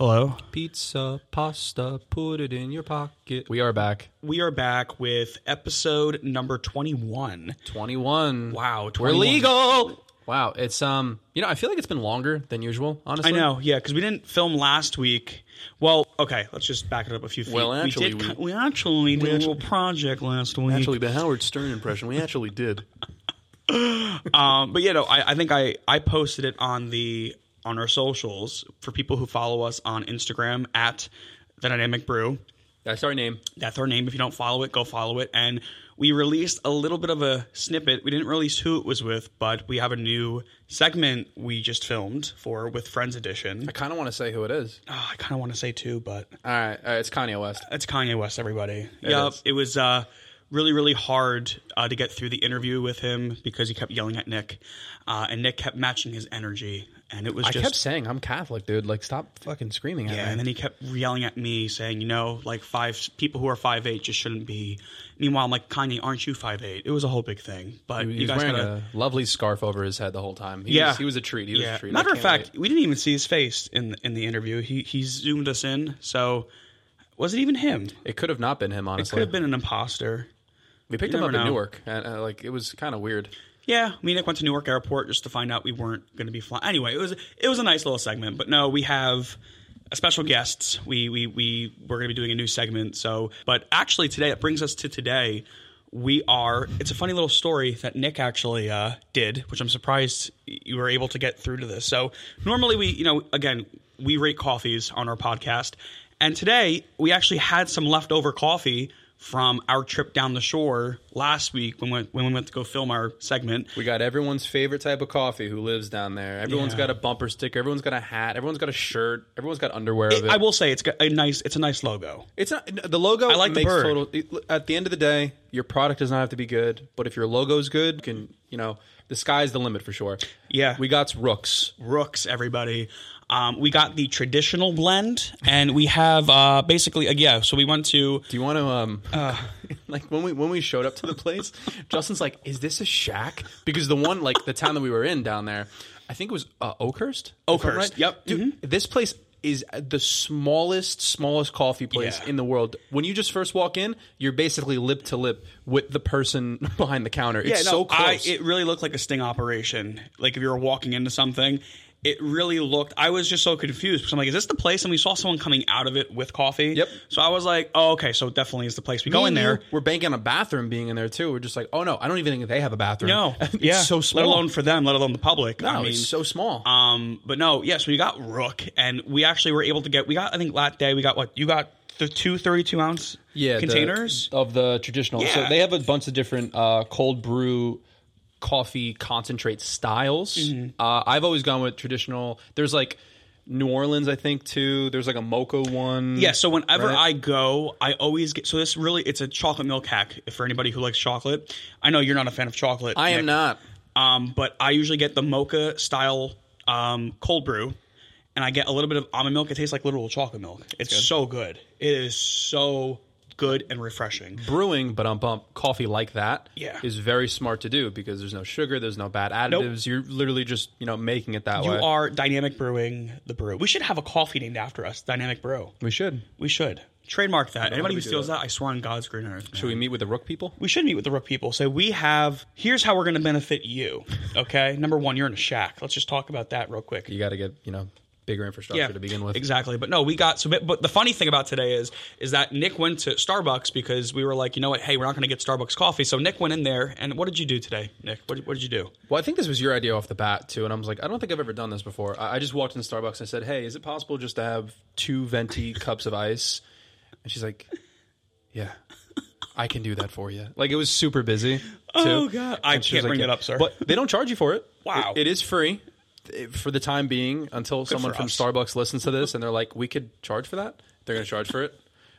Hello. Pizza, pasta, put it in your pocket. We are back. We are back with episode number 21. 21. Wow, We're 21. legal. Wow, it's um, you know, I feel like it's been longer than usual, honestly. I know, yeah, because we didn't film last week. Well, okay, let's just back it up a few feet. Well, actually, we, did, we- we actually did a actually- little project last week. Actually, the Howard Stern impression, we actually did. um, but you know, I, I think I I posted it on the on our socials for people who follow us on Instagram at the Dynamic Brew. That's our name. That's our name. If you don't follow it, go follow it. And we released a little bit of a snippet. We didn't release who it was with, but we have a new segment we just filmed for with Friends Edition. I kind of want to say who it is. Oh, I kind of want to say too, but All right, all right, it's Kanye West. it's Kanye West. Everybody, yeah, is. it was uh, really, really hard uh, to get through the interview with him because he kept yelling at Nick, uh, and Nick kept matching his energy, and it was I just kept saying I'm Catholic, dude. Like, stop fucking screaming at Yeah, me. and then he kept yelling at me, saying, "You know, like five people who are five eight just shouldn't be." Meanwhile, I'm like, "Kanye, aren't you five eight? It was a whole big thing, but he you was guys wearing gotta. a lovely scarf over his head the whole time. He yeah, was, he was a treat. He was yeah. a treat. Matter of fact, we didn't even see his face in in the interview. He he zoomed us in, so was it even him? it could have not been him. Honestly, it could have been an imposter. we picked you him up never in know. Newark, and uh, like it was kind of weird. Yeah, me and Nick went to Newark Airport just to find out we weren't going to be flying. Anyway, it was it was a nice little segment, but no, we have a special guests. We we we we're going to be doing a new segment. So, but actually today it brings us to today. We are. It's a funny little story that Nick actually uh, did, which I'm surprised you were able to get through to this. So normally we, you know, again we rate coffees on our podcast, and today we actually had some leftover coffee from our trip down the shore last week when we went, when we went to go film our segment. We got everyone's favorite type of coffee who lives down there. Everyone's Yeah. got a bumper sticker. Everyone's got a hat. Everyone's got a shirt. Everyone's got underwear of it. I will say it's got a nice it's a nice logo. It's not the logo. I like the bird. total. At the end of the day, your product does not have to be good, but if your logo's good, you can you know the sky's the limit for sure. Yeah. we got rooks. Rooks, everybody. Um, we got the traditional blend, and we have uh, basically uh, yeah. So we went to Do you want to um Uh. like when we when we showed up to the place, Justin's like, "Is this a shack?" Because the one like the town that we were in down there, I think it was uh, Oakhurst. Oakhurst, yep. Mm-hmm. dude. This place is the smallest smallest coffee place Yeah. in the world. When you just first walk in, you're basically lip to lip with the person behind the counter. It's yeah, no, so close. I, it really looked like a sting operation. Like if you were walking into something, it really looked. I was just so confused because I'm like, is this the place? And we saw someone coming out of it with coffee. Yep. So I was like, oh, okay, so it definitely is the place. We Me go in there. We're banking on a bathroom being in there too. We're just like, oh no, I don't even think they have a bathroom. No, it's yeah, so small. Let alone for them, let alone the public. no, I mean, it's so small. Um, but no, yes, we got Rook, and we actually were able to get. We got, I think, last day we got what you got the two 32 ounce yeah, the- containers. of the traditional. So Yeah. they have a bunch of different uh, cold brew coffee concentrate styles. Mm-hmm. Uh, I've always gone with traditional. There's like New Orleans, I think too. There's like a mocha one. yeah, so whenever Right. I go, I always get. So this really, it's a chocolate milk hack. For anybody who likes chocolate, I know you're not a fan of chocolate. I am not. Um, but I usually get the mocha style um, cold brew, and I get a little bit of almond milk. It tastes like literal chocolate milk. It's so good. It is so good and refreshing. Brewing, but on bump coffee like that Yeah. is very smart to do because there's no sugar, there's no bad additives. You're literally just you know making it that way. You way. are dynamic brewing the brew. We should have a coffee named after us, Dynamic Brew. we should. We should trademark that. Anybody who do steals that. that, I swear on God's green earth. Should we meet with the Rook people? We should meet with the Rook people. So we have. Here's how we're going to benefit you. Okay, number one, you're in a shack. Let's just talk about that real quick. You got to get you know bigger infrastructure to begin with. Exactly. But no, we got so but- the funny thing about today is is that Nick went to Starbucks because we were like, you know what, hey, we're not going to get Starbucks coffee. So Nick went in there and what did you do today, Nick? What, did- what did you do? Well, I think this was your idea off the bat too, and I was like, I don't think I've ever done this before. I, I just walked in Starbucks and said, "Hey, is it possible just to have two venti cups of ice?" And she's like, "Yeah, I can do that for you." Like it was super busy. Oh, too. Oh, God. I can't bring it up, sir. But they don't charge you for it. Wow. It- it is free for the time being until someone from us. Starbucks listens to this and they're like, "We could charge for that." They're going to charge for it.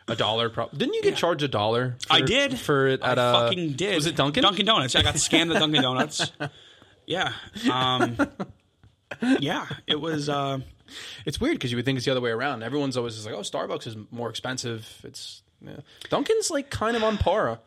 A dollar, pro- didn't you get charged a dollar? For, I did for it at I a fucking did. Was it Dunkin'? Dunkin' Donuts. I got scammed at Dunkin' Donuts. Yeah. Um, yeah. It was. Uh, It's weird because you would think it's the other way around. Everyone's always just like, "Oh, Starbucks is more expensive." It's yeah. Dunkin's like kind of on par.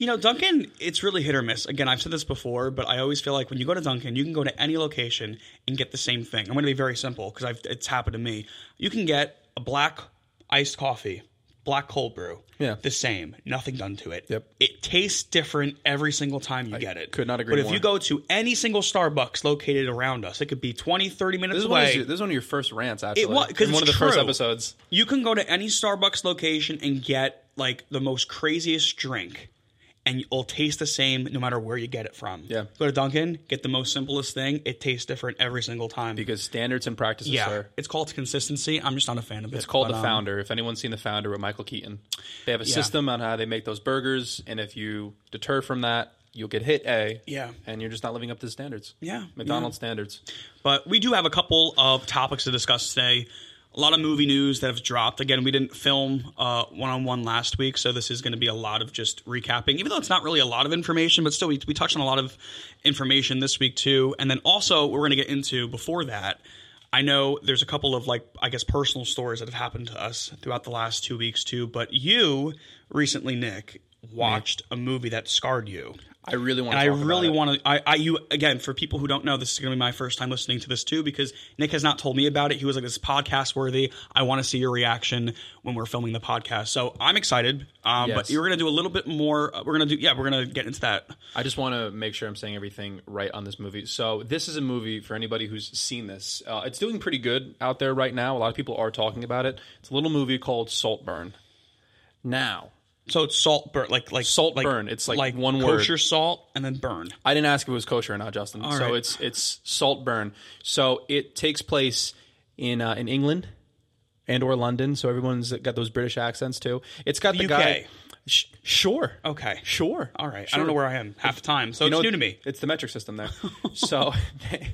You know, Dunkin', it's really hit or miss. Again, I've said this before, but I always feel like when you go to Dunkin', you can go to any location and get the same thing. I'm going to be very simple because it's happened to me. You can get a black iced coffee, black cold brew. Yeah. The same. Nothing done to it. Yep. It tastes different every single time you get it. could not agree But if you go to any single Starbucks located around us, it could be 20, 30 minutes This is, away. your, this is one of your first rants, actually. wa- 'cause in one of the first episodes. You can go to any Starbucks location and get like the most craziest drink, and it'll taste the same no matter where you get it from. Yeah. Go to Dunkin', get the most simplest thing. It tastes different every single time. Because standards and practices, yeah, sir. it's called consistency. I'm just not a fan of it. It's called but, The um, Founder. If anyone's seen The Founder with Michael Keaton, they have a system on how they make those burgers, and if you deter from that, you'll get hit A. Yeah. And you're just not living up to the standards. Yeah, McDonald's standards. But we do have a couple of topics to discuss today. A lot of movie news that have dropped. Again, we didn't film one on one last week, so this is going to be a lot of just recapping. Even though it's not really a lot of information, but still, we, we touched on a lot of information this week too. And then also, we're going to get into before that. I know there's a couple of like I guess personal stories that have happened to us throughout the last two weeks too. But you recently, Nick, watched a movie that scarred you. I really want And to I really want to. I, I, you again for people who don't know, this is going to be my first time listening to this too because Nick has not told me about it. He was like, "This is podcast worthy. I want to see your reaction when we're filming the podcast." So I'm excited. Um, But Yes. you're going to do a little bit more. uh, We're going to do. Yeah, we're going to get into that. I just want to make sure I'm saying everything right on this movie. So, this is a movie for anybody who's seen this. Uh, it's doing pretty good out there right now. A lot of people are talking about it. It's a little movie called Saltburn. Now, So it's salt burn, like like Salt like, burn. It's like like one word. kosher salt and then burn. I didn't ask if it was kosher or not, Justin. so right. it's it's Saltburn. So it takes place in uh, in England and or London. So everyone's got those British accents too. It's got the UK. guy. Sh- sure. Okay. Sure. All right. I don't know where I am half the time, so it's know, new to me. It's the metric system there. so,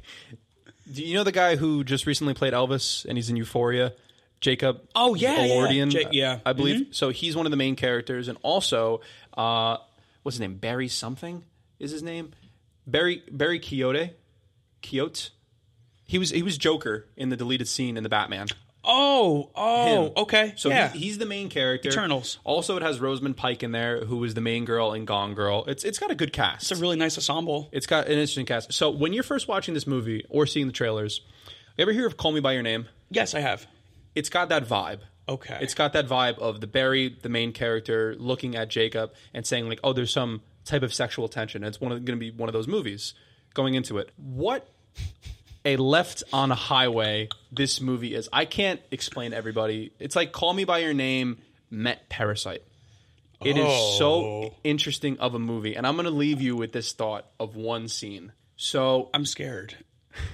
do you know the guy who just recently played Elvis and he's in Euphoria? Jacob. Oh, yeah, yeah. Elordian, Ja- yeah. Mm-hmm. I believe. So he's one of the main characters, and also, uh, what's his name? Barry something is his name. Barry Barry Quixote. Quixote. He was he was Joker in the deleted scene in the Batman. Oh, oh, Him. okay. So yeah. he, he's the main character. Eternals. Also, it has Rosamund Pike in there, who was the main girl in Gone Girl. It's it's got a good cast. it's a really nice ensemble. It's got an interesting cast. So when you're first watching this movie or seeing the trailers, you ever hear of Call Me by Your Name? Yes, I have. It's got that vibe. Okay. It's got that vibe of the Barry, the main character, looking at Jacob and saying like, "Oh, there's some type of sexual tension." It's one going to be one of those movies going into it. What a left on a highway this movie is. I can't explain to everybody. It's like Call Me by Your Name met Parasite. It is Oh. so interesting of a movie, and I'm going to leave you with this thought of one scene. So I'm scared.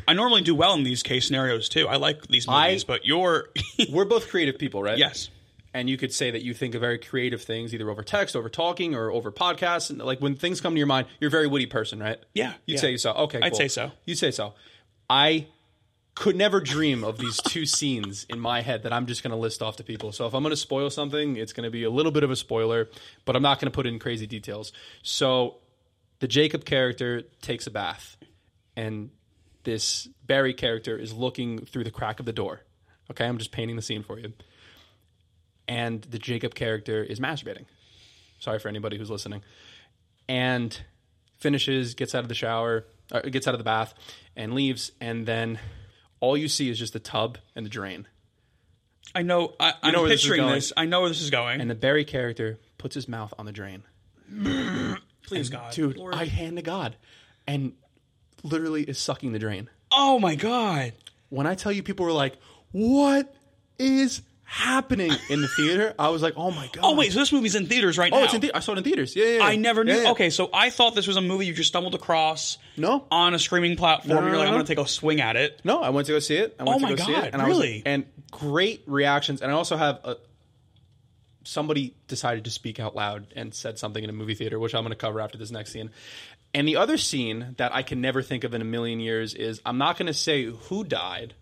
I normally do well in these case scenarios too. I like these I- movies, but you're we're both creative people, right? yes. and you could say that you think of very creative things either over text over talking or over podcasts and like when things come to your mind you're a very witty person right Yeah, you'd yeah. say so okay I'd say so. you'd say so i could never dream of these two scenes in my head that i'm just going to list off to people so if i'm going to spoil something it's going to be a little bit of a spoiler but i'm not going to put in crazy details so the jacob character takes a bath and this barry character is looking through the crack of the door okay i'm just painting the scene for you and the Jacob character is masturbating. Sorry for anybody who's listening. And finishes, gets out of the shower, uh, gets out of the bath, and leaves. And then all you see is just the tub and the drain. I know. I, I'm know where this is picturing going. this. I know where this is going. And the Barry character puts his mouth on the drain. Please, God, Dude, Lord. I hand to God. And literally is sucking the drain. oh my God. When I tell you, people were like, what is happening in the theater? I was like, oh my God. Oh wait, so this movie's in theaters right now. Oh, it's in the- I saw it in theaters. Yeah, yeah, yeah. I never knew. Yeah, yeah. Okay, so I thought this was a movie you just stumbled across. No. On a streaming platform, no, you're like, no, I'm no. going to take a swing at it. No, I went to go see it. I went Oh to my go see God, it, and I was- really? and great reactions. And I also have a somebody decided to speak out loud and said something in a movie theater, which I'm going to cover after this next scene. And the other scene that I can never think of in a million years is I'm not going to say who died,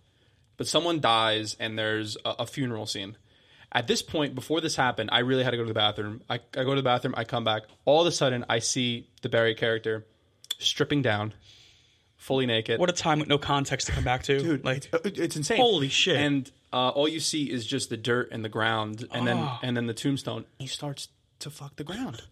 but someone dies and there's a, a funeral scene. At this point, before this happened, I really had to go to the bathroom. I, I go to the bathroom, I come back. All of a sudden, I see the Barry character stripping down, fully naked. What a time with no context to come back to. Dude, like, it's, it's insane. Holy shit. And uh, all you see is just the dirt and the ground, and then Oh. and then the tombstone. He starts to fuck the ground.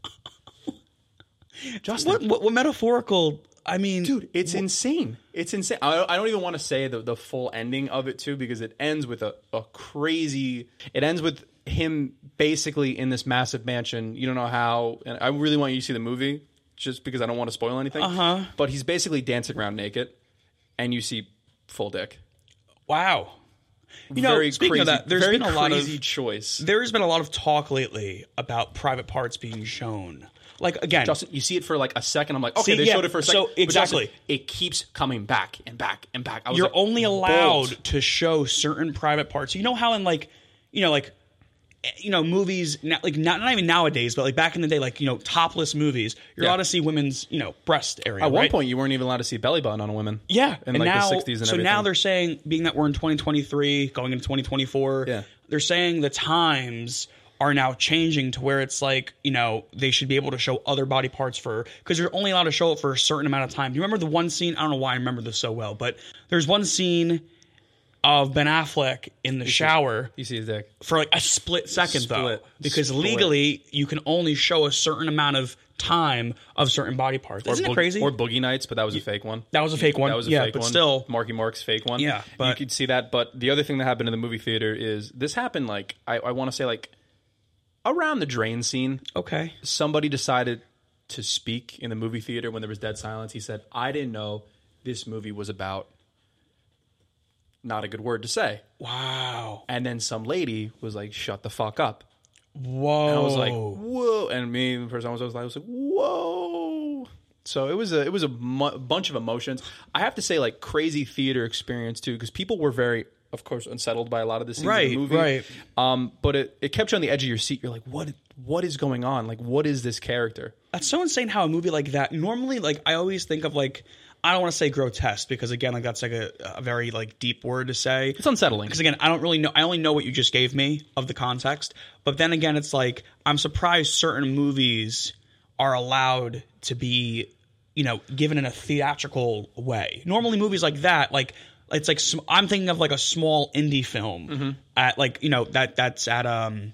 Justin, What, what, what metaphorical? I mean, dude, it's insane. It's insane. I, I don't even want to say the, the full ending of it too because it ends with a, a crazy. It ends with him basically in this massive mansion. You don't know how, and I really want you to see the movie just because I don't want to spoil anything. Uh Uh-huh. But he's basically dancing around naked, and you see full dick. wow. You know, very speaking crazy, of that, there's been a lot of choice. there's been a lot of talk lately about private parts being shown. Like again, Justin, you see it for like a second. I'm like, okay, See, they yeah, showed it for a second. so But Justin, exactly. it keeps coming back and back and back. I was you're like, only allowed bolt. to show certain private parts. You know how in like, you know, like, eh, you know, movies, like not, not even nowadays, but like back in the day, like you know, topless movies, you're Yeah. allowed to see women's, you know, breast area. At one right? point, you weren't even allowed to see belly button on a woman. Yeah, in and like now, the 60s and so everything. now they're saying, being that we're in 2023, going into 2024, Yeah. they're saying the times are now changing to where it's like, you know, they should be able to show other body parts for because you're only allowed to show it for a certain amount of time. Do you remember the one scene? I don't know why I remember this so well, but there's one scene of Ben Affleck in the shower you see his dick. for like a split second though because Split. legally you can only show a certain amount of time of certain body parts. Isn't Or it crazy? Or Boogie Nights, but that was a fake one. that was a fake one. That was a yeah, fake but one. still Marky Mark's fake one. Yeah, you but- could see that. But the other thing that happened in the movie theater is this happened like I, I want to say like around the drain scene. okay. Somebody decided to speak in the movie theater when there was dead silence. He said, "I didn't know this movie was about." Not a good word to say. Wow. And then some lady was like, "Shut the fuck up." Whoa. And I was like, "Whoa!" And me, the person I was, I was like, I was like, "Whoa!" So it was a it was a mu- bunch of emotions. I have to say, like crazy theater experience too, because people were very, of course, unsettled by a lot of the scenes in Right, the movie. right. Um, but it it kept you on the edge of your seat. You're like, "What? What is going on? Like, what is this character?" That's so insane how a movie like that normally like I always think of like I don't want to say grotesque because again like that's like a, a very like deep word to say. It's unsettling. Because again, I don't really know. I only know what you just gave me of the context. But then again, it's like I'm surprised certain movies are allowed to be, you know, given in a theatrical way. Normally, movies like that, like it's like I'm thinking of like a small indie film Mm-hmm. at like you know that that's at um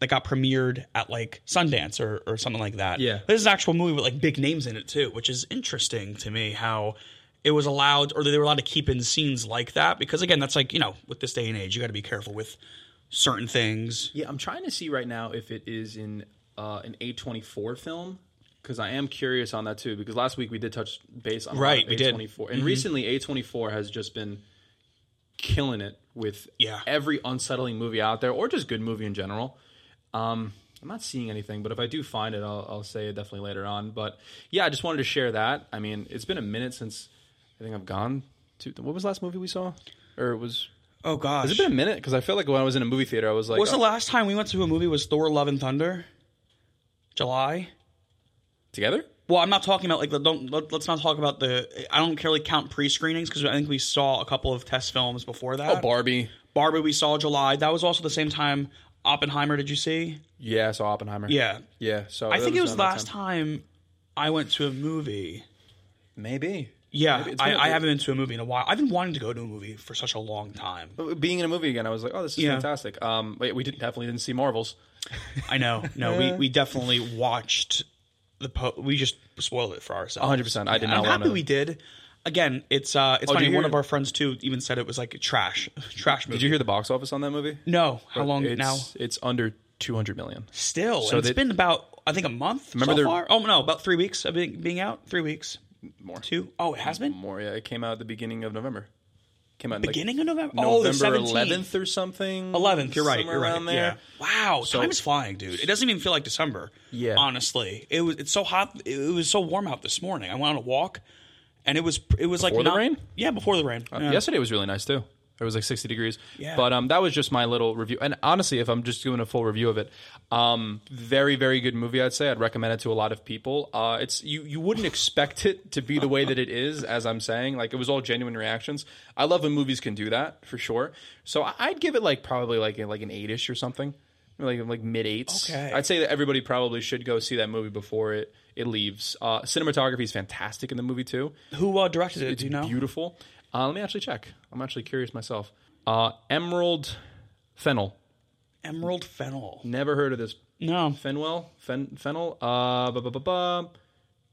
that got premiered at like Sundance or or something like that. Yeah. this is an actual movie with like big names in it too, which is interesting to me how it was allowed or they were allowed to keep in scenes like that because again that's like you know with this day and age you got to be careful with certain things Yeah, I'm trying to see right now if it is in uh, an A24 film because I am curious on that too. Because last week we did touch base on Right, we did. A24, and recently A24 has just been killing it with Yeah. every unsettling movie out there, or just good movie in general. Um, I'm not seeing anything, but if I do find it, I'll, I'll say it definitely later on. But yeah, I just wanted to share that. I mean, it's been a minute since I think I've gone to. What was the last movie we saw? Or it was. oh gosh Has it been a minute? Because I feel like when I was in a movie theater, I was like, What's oh, the last time we went to a movie was Thor: Love and Thunder? July. Together? Well, I'm not talking about like the don't. Let, let's not talk about the. I don't really count pre-screenings because I think we saw a couple of test films before that. Oh, Barbie. Barbie we saw July. That was also the same time. Oppenheimer, did you see? Yeah, I saw Oppenheimer. Yeah, Yeah. So I think it was last time I went to a movie. Maybe. Yeah, Maybe. I, I haven't been to a movie in a while. I've been wanting to go to a movie for such a long time. Being in a movie again, I was like, oh, this is Yeah. fantastic. Um, but we didn't, definitely didn't see Marvels. I know. No, we, we definitely watched the po- we just spoiled it for ourselves. 100%. I did not I'm happy wanna- we did. Again, it's uh it's Oh, funny one hear- of our friends too even said it was like a trash trash movie. Did you hear the box office on that movie? No, how long it's, now? It's under 200 million. Still, So and it's they- been about I think a month Remember so far. Oh no, about three weeks of being, being out. Three weeks, More. two. Oh, it has been More, yeah. It came out at the beginning of November. Came out like beginning of November. oh, November 17th. 11th or something. 11th, you're right. You're right. there. Yeah. Wow, So- time is flying, dude. It doesn't even feel like December. Yeah. Honestly, it was. It's so hot. It was so warm out this morning. I went on a walk, and it was. It was like Before the not- rain? Yeah, before the rain. Uh, yeah. Yesterday was really nice too. It was like 60 degrees. Yeah. But um, that was just my little review. And honestly, if I'm just doing a full review of it, um, very, very good movie. I'd say I'd recommend it to a lot of people. Uh, it's you you wouldn't expect it to be the way that it is, as I'm saying. Like it was all genuine reactions. I love when movies can do that for sure. So I'd give it like probably like like an eight ish or something, like like mid eights. Okay. I'd say that everybody probably should go see that movie before it it leaves. Uh, cinematography is fantastic in the movie too Who uh, directed it? Do you know? beautiful. Uh, let me actually check. I'm actually curious myself. Uh, Emerald Fennell. Emerald Fennell. Never heard of this. No. Fenwell? Fen- Fennell? Uh, ba ba ba ba.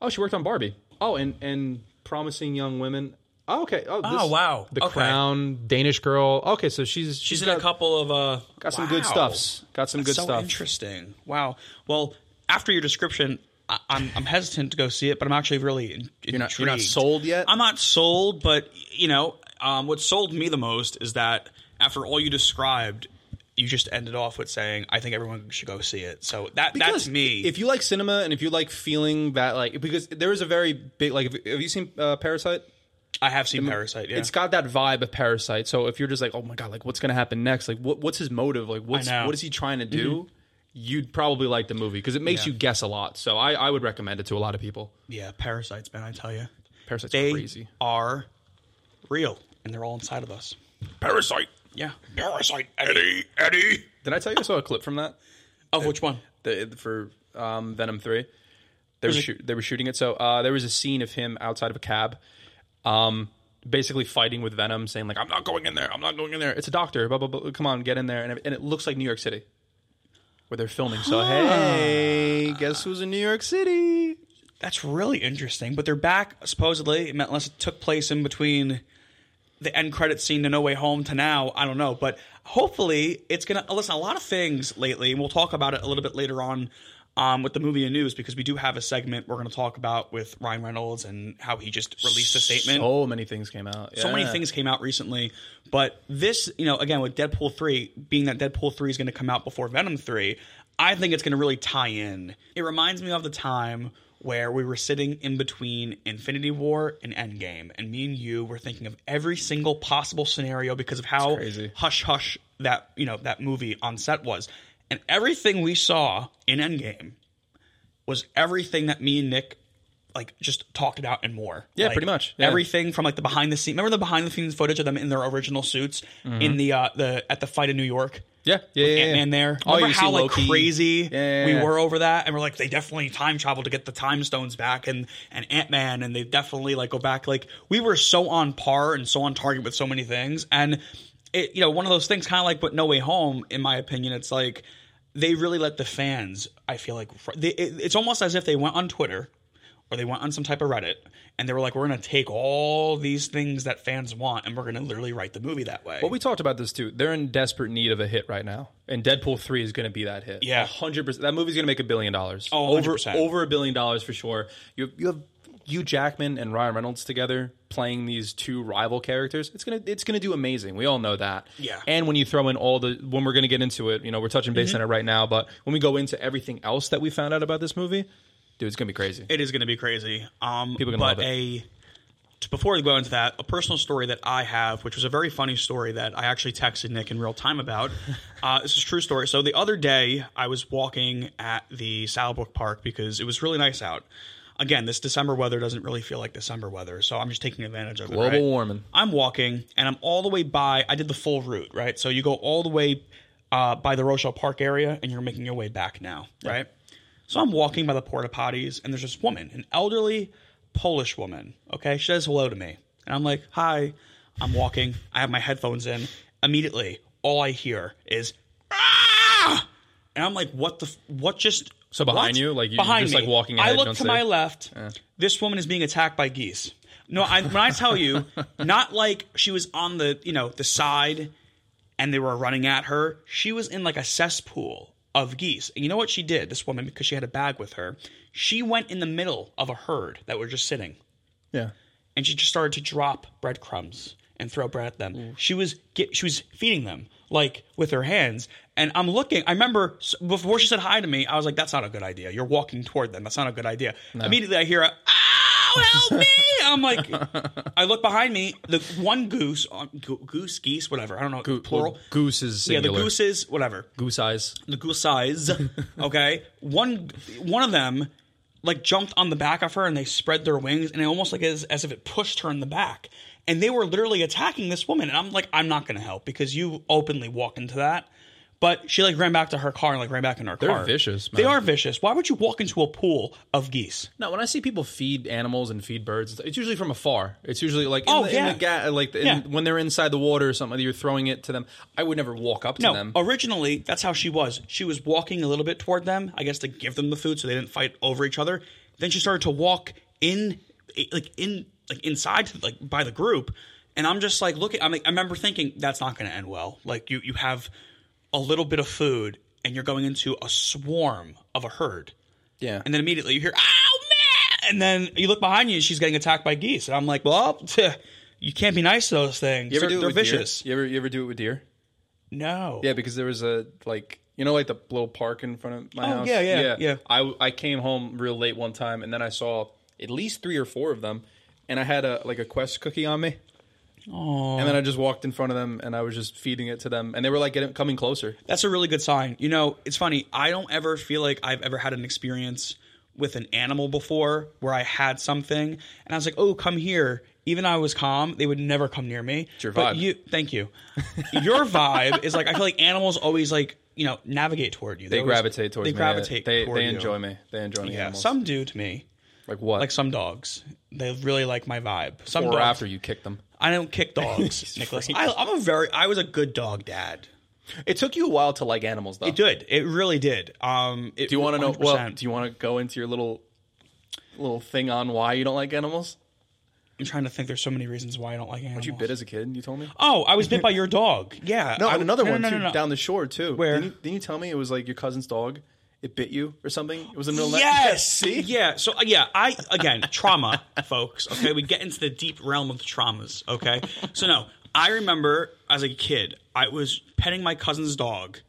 Oh, she worked on Barbie. Oh, and and Promising Young Women. Oh, okay. Oh, Oh, wow. The Okay. Crown, Danish Girl. Okay, so she's she's She's in got, a couple of uh, got some good stuffs. Got some good so stuff. interesting. Wow. Well, after your description, I, I'm I'm hesitant to go see it, but I'm actually really in, You're not you're not sold yet. I'm not sold, but you know, um, what sold me the most is that after all you described, you just ended off with saying, "I think everyone should go see it." So that that's me. If you like cinema and if you like feeling that, like, because there is a very big, like, have you seen uh, Parasite? I have seen Parasite, yeah. It's got that vibe of Parasite. So if you're just like, oh my god, like, what's gonna happen next? Like, what, what's his motive? Like, what's. Mm-hmm. what is he trying to do? You'd probably like the movie because it makes Yeah. you guess a lot. So I, I would recommend it to a lot of people. yeah, Parasites, man. I tell you, Parasite's they crazy. are real, and they're all inside of us. Parasite. Yeah, Parasite, Eddie, Eddie. Did I tell you I saw a clip from that? Of which one? the for um, Venom three. They were shoot, they were shooting it. So uh, there was a scene of him outside of a cab, um, basically fighting with Venom, saying like, "I'm not going in there. I'm not going in there. It's a doctor. Blah blah blah. Come on, get in there." And, and it looks like New York City, where they're filming. So ah. hey, guess who's in New York City? That's really interesting. But they're back, supposedly, unless it took place in between the end credit scene to No Way Home to now. I don't know. But hopefully, it's going to listen. A lot of things lately, and we'll talk about it a little bit later on um, with the movie and news because we do have a segment we're going to talk about with Ryan Reynolds and how he just released a statement. So many things came out. So many things came out recently, but this, you know, again with Deadpool 3, being that Deadpool 3 is going to come out before Venom 3, I think it's going to really tie in. It reminds me of the time where we were sitting in between Infinity War and Endgame, and me and you were thinking of every single possible scenario because of how hush hush that, you know, that movie on set was. And everything we saw in Endgame was everything that me and Nick like just talked about and more. Yeah, Like, pretty much. Yeah. Everything from like the behind the scene. Remember the behind the scenes footage of them in their original suits Mm-hmm. in the uh the at the fight in New York. Yeah, yeah, yeah. Ant Man there. Oh, Remember you how like Loki. crazy Yeah, yeah, we were over that, and we're like they definitely time traveled to get the time stones back, and and Ant Man, and they definitely like go back. Like we were so on par and so on target with so many things, and it you know one of those things kind of like what No Way Home, in my opinion, it's like they really let the fans. I feel like they, it, it's almost as if they went on Twitter or they went on some type of Reddit and they were like, we're going to take all these things that fans want and we're going to literally write the movie that way. Well, we talked about this too. They're in desperate need of a hit right now, and Deadpool three is going to be that hit. Yeah. hundred percent. That movie's going to make a billion dollars. Oh, over 100%. over a billion dollars for sure. You you have Hugh Jackman and Ryan Reynolds together playing these two rival characters. It's gonna it's gonna do amazing. We all know that. Yeah. And when you throw in all the when we're gonna get into it, you know, we're touching base on it right now, but when we go into everything else that we found out about this movie, dude, it's gonna be crazy. it is to be crazy. Um, People are but gonna a before we go into that, a personal story that I have, which was a very funny story that I actually texted Nick in real time about. uh, this is a true story. So the other day, I was walking at the Saddlebrook Park because it was really nice out. Again, this December weather doesn't really feel like December weather, so I'm just taking advantage of it. Global right? warming. I'm walking and I'm all the way by. I did the full route, right? So you go all the way uh, by the Rochelle Park area, and you're making your way back now, right? So I'm walking by the porta potties, and there's this woman, an elderly Polish woman. Okay, she says hello to me, and I'm like, "Hi." I'm walking. I have my headphones in. Immediately, all I hear is "Ah!" and I'm like, "What the? f- What just?" So behind what? you? Like, you- behind you're just, me. like, walking I look to my left. This woman is being attacked by geese. No, I, when I tell you, not like she was on the you know the side and they were running at her. She was in like a cesspool of geese. And you know what she did? This woman, because she had a bag with her, she went in the middle of a herd that were just sitting, Yeah. and she just started to drop breadcrumbs and throw bread at them. She was get, she was feeding them like with her hands. And I'm looking. I remember before she said hi to me, I was like, "That's not a good idea. You're walking toward them. That's not a good idea." Immediately, I hear a "Ow, help me!" I'm like, I look behind me. The one goose, uh, goose, geese, whatever. I don't know plural. Goose is singular. yeah, the singular. gooses, whatever Goose eyes. the goose eyes. Okay, one one of them like jumped on the back of her and they spread their wings and it almost like as, as if it pushed her in the back. And they were literally attacking this woman. And I'm like, I'm not going to help because you openly walk into that. But she like ran back to her car and like ran back in her car. They're car. vicious, They are vicious. Why would you walk into a pool of geese? No, when I see people feed animals and feed birds, it's usually from afar. It's usually like in Oh, the, yeah. in the ga- like in, Yeah. when they're inside the water or something. You're throwing it to them. I would never walk up to No, them. originally that's how she was. She was walking a little bit toward them, I guess to give them the food so they didn't fight over each other. Then she started to walk in, like in, like inside, like by the group, and I'm just like looking. I'm like, I remember thinking that's not going to end well. Like you, you have a little bit of food, and you're going into a swarm of a herd, Yeah. and then immediately you hear, oh man!" And then you look behind you, and she's getting attacked by geese, and I'm like, well. You can't be nice to those things. you ever they're do it they're with vicious. deer? You ever you ever do it with deer? No. Yeah, because there was a like you know like the little park in front of my Oh, house. yeah, yeah, yeah. I I came home real late one time and then I saw at least three or four of them, and I had a like a quest cookie on me. Oh. And then I just walked in front of them and I was just feeding it to them, and they were like getting coming closer. That's a really good sign. You know, it's funny. I don't ever feel like I've ever had an experience with an animal before where I had something and I was like, "Oh, come here." Even though I was calm, they would never come near me. your But vibe. you, thank you. Your vibe is like I feel like animals always like you know navigate toward you. They always- gravitate towards They me. gravitate. They toward they you. enjoy me. They enjoy me. Yeah, animals. some do to me. like what? Like some dogs, they really like my vibe. Some or dogs, after you kick them. I don't kick dogs, Nicholas. I, I'm a very, I was a good dog dad. It took you a while to like animals, though. It did. It really did. Um, it, Do you want to know? Well, do you want to go into your little little thing on why you don't like animals? I'm trying to think. There's so many reasons why I don't like animals. Were you bit as a kid. You told me. Oh, I was bit by your dog. Yeah. No, I, and another no, one no, too, no, no. down the shore too. Where? Didn't you, didn't you tell me it was like your cousin's dog? It bit you or something? It was a middle of the Yes. See? Yeah. So uh, yeah, I again trauma, folks. Okay, we get into the deep realm of the traumas. Okay. So no, I remember as a kid, I was petting my cousin's dog.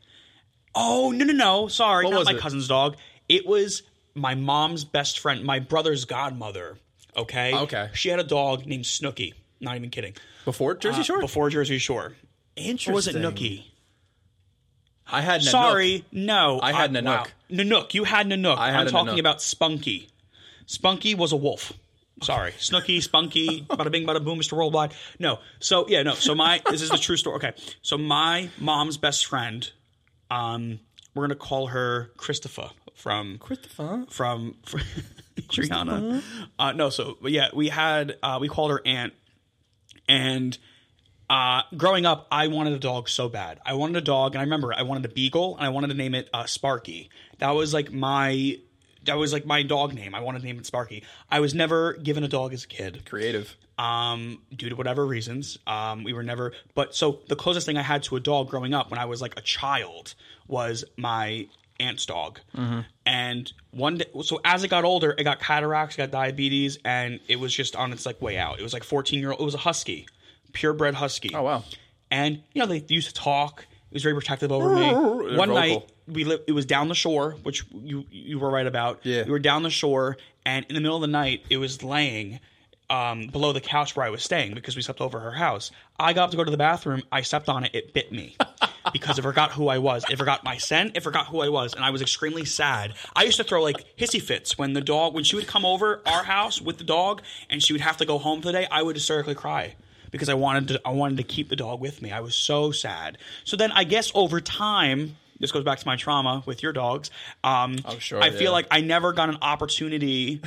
Oh no no no! Sorry, What not my it? cousin's dog. It was my mom's best friend, my brother's godmother. Okay. Okay. She had a dog named Snooky. Not even kidding. Before Jersey Shore. Uh, Shore? Before Jersey Shore. Interesting. Or was it Nookie? I had Nanook. Sorry, no. I had wow. Nanook. Nanook, you had Nanook. I had I'm a talking Nanook. about Spunky. Spunky was a wolf. Sorry, Snooky, Spunky, bada bing, bada boom, Mr. Worldwide. No, so yeah, no. So my this is the true story. Okay, so my mom's best friend, um, we're gonna call her Christopher from Christopher. from, from Triana. Uh, no, so but yeah, we had uh, we called her Aunt, and uh, growing up, I wanted a dog so bad. I wanted a dog, and I remember I wanted a beagle, and I wanted to name it uh, Sparky. That was like my that was like my dog name. I wanted to name it Sparky. I was never given a dog as a kid Creative. um, due to whatever reasons. Um, we were never, but so the closest thing I had to a dog growing up when I was like a child was my aunt's dog. And one day, so as it got older, it got cataracts, got diabetes, and it was just on its like way out. It was like 14 year old, it was a husky, purebred husky. Oh wow. And you know they used to talk. It was very protective over me. They're One vocal. night we lived. It was down the shore, which you you were right about. Yeah. we were down the shore, and in the middle of the night, it was laying um, below the couch where I was staying because we slept over her house. I got up to go to the bathroom. I stepped on it. It bit me because it forgot who I was. It forgot my scent. It forgot who I was, and I was extremely sad. I used to throw like hissy fits when the dog when she would come over our house with the dog, and she would have to go home for the day. I would hysterically cry because I wanted to I wanted to keep the dog with me. I was so sad. So then I guess over time, this goes back to my trauma with your dogs. Um, Oh, sure, I feel yeah. like I never got an opportunity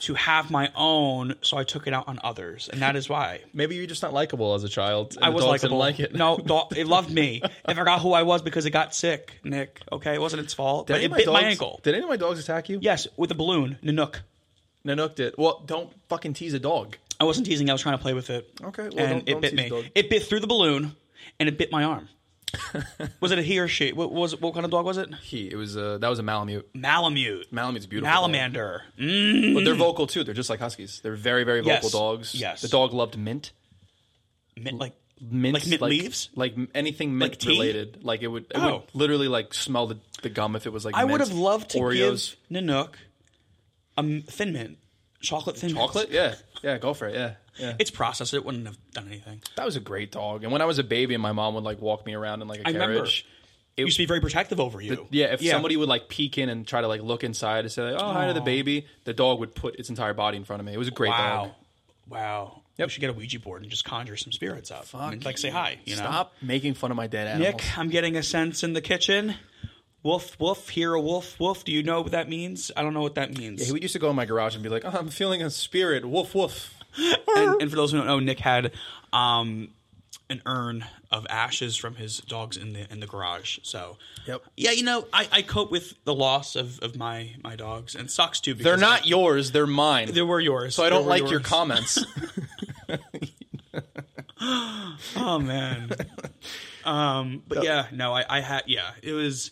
to have my own, so I took it out on others, and that is why. Maybe you're just not likable as a child. I was likable. like it. No, dog, it loved me. It forgot who I was because it got sick. Nick, okay, it wasn't its fault, Did but any it of my bit my dogs- ankle. Did any of my dogs attack you? Yes, with a balloon, Nanook. Nanook did. Well, don't fucking tease a dog. I wasn't teasing. I was trying to play with it. Okay, well, and don't- it don't bit tease me. dog. It bit through the balloon, and it bit my arm. was it a he or she? What was what kind of dog was it? He. It was a. That was a Malamute. Malamute. Malamute's beautiful. dog. Malamander. Mm. But they're vocal too. They're just like huskies. They're very, very vocal Yes. dogs. Yes. The dog loved mint. Mint, like Mint, Like mint leaves? like m- anything mint Like tea? related. Like it would, it Oh. would literally like smell the, the gum if it was like. I would mint. have loved to Oreos, give Nanook a m- thin mint, chocolate thin mint. chocolate. Yeah, yeah, go for it. Yeah, yeah. It's processed. It wouldn't have done anything. that was a great dog. And when I was a baby, and my mom would like walk me around in like a I remember. carriage. It used to be very protective over you. Yeah, if somebody would like peek in and try to like look inside and say like, "Oh, hi to the baby," the dog would put its entire body in front of me. It was a great wow, dog. wow. Yep. We should get a Ouija board and just conjure some spirits up. and, like say hi. You know? Stop making fun of my dead animals. Nick, I'm getting a sense in the kitchen. Woof, woof, hear a wolf, woof. Do you know what that means? I don't know what that means. He would used to go in my garage and be like, oh, "I'm feeling a spirit, woof woof." and, and for those who don't know, Nick had um, an urn of ashes from his dogs in the in the garage. So Yep. yeah, you know, I, I cope with the loss of, of my my dogs, and sucks too. Because They're not yours; they're mine. They were yours, so I don't like your comments. Oh man. um, but yeah, no, I, I had yeah, it was.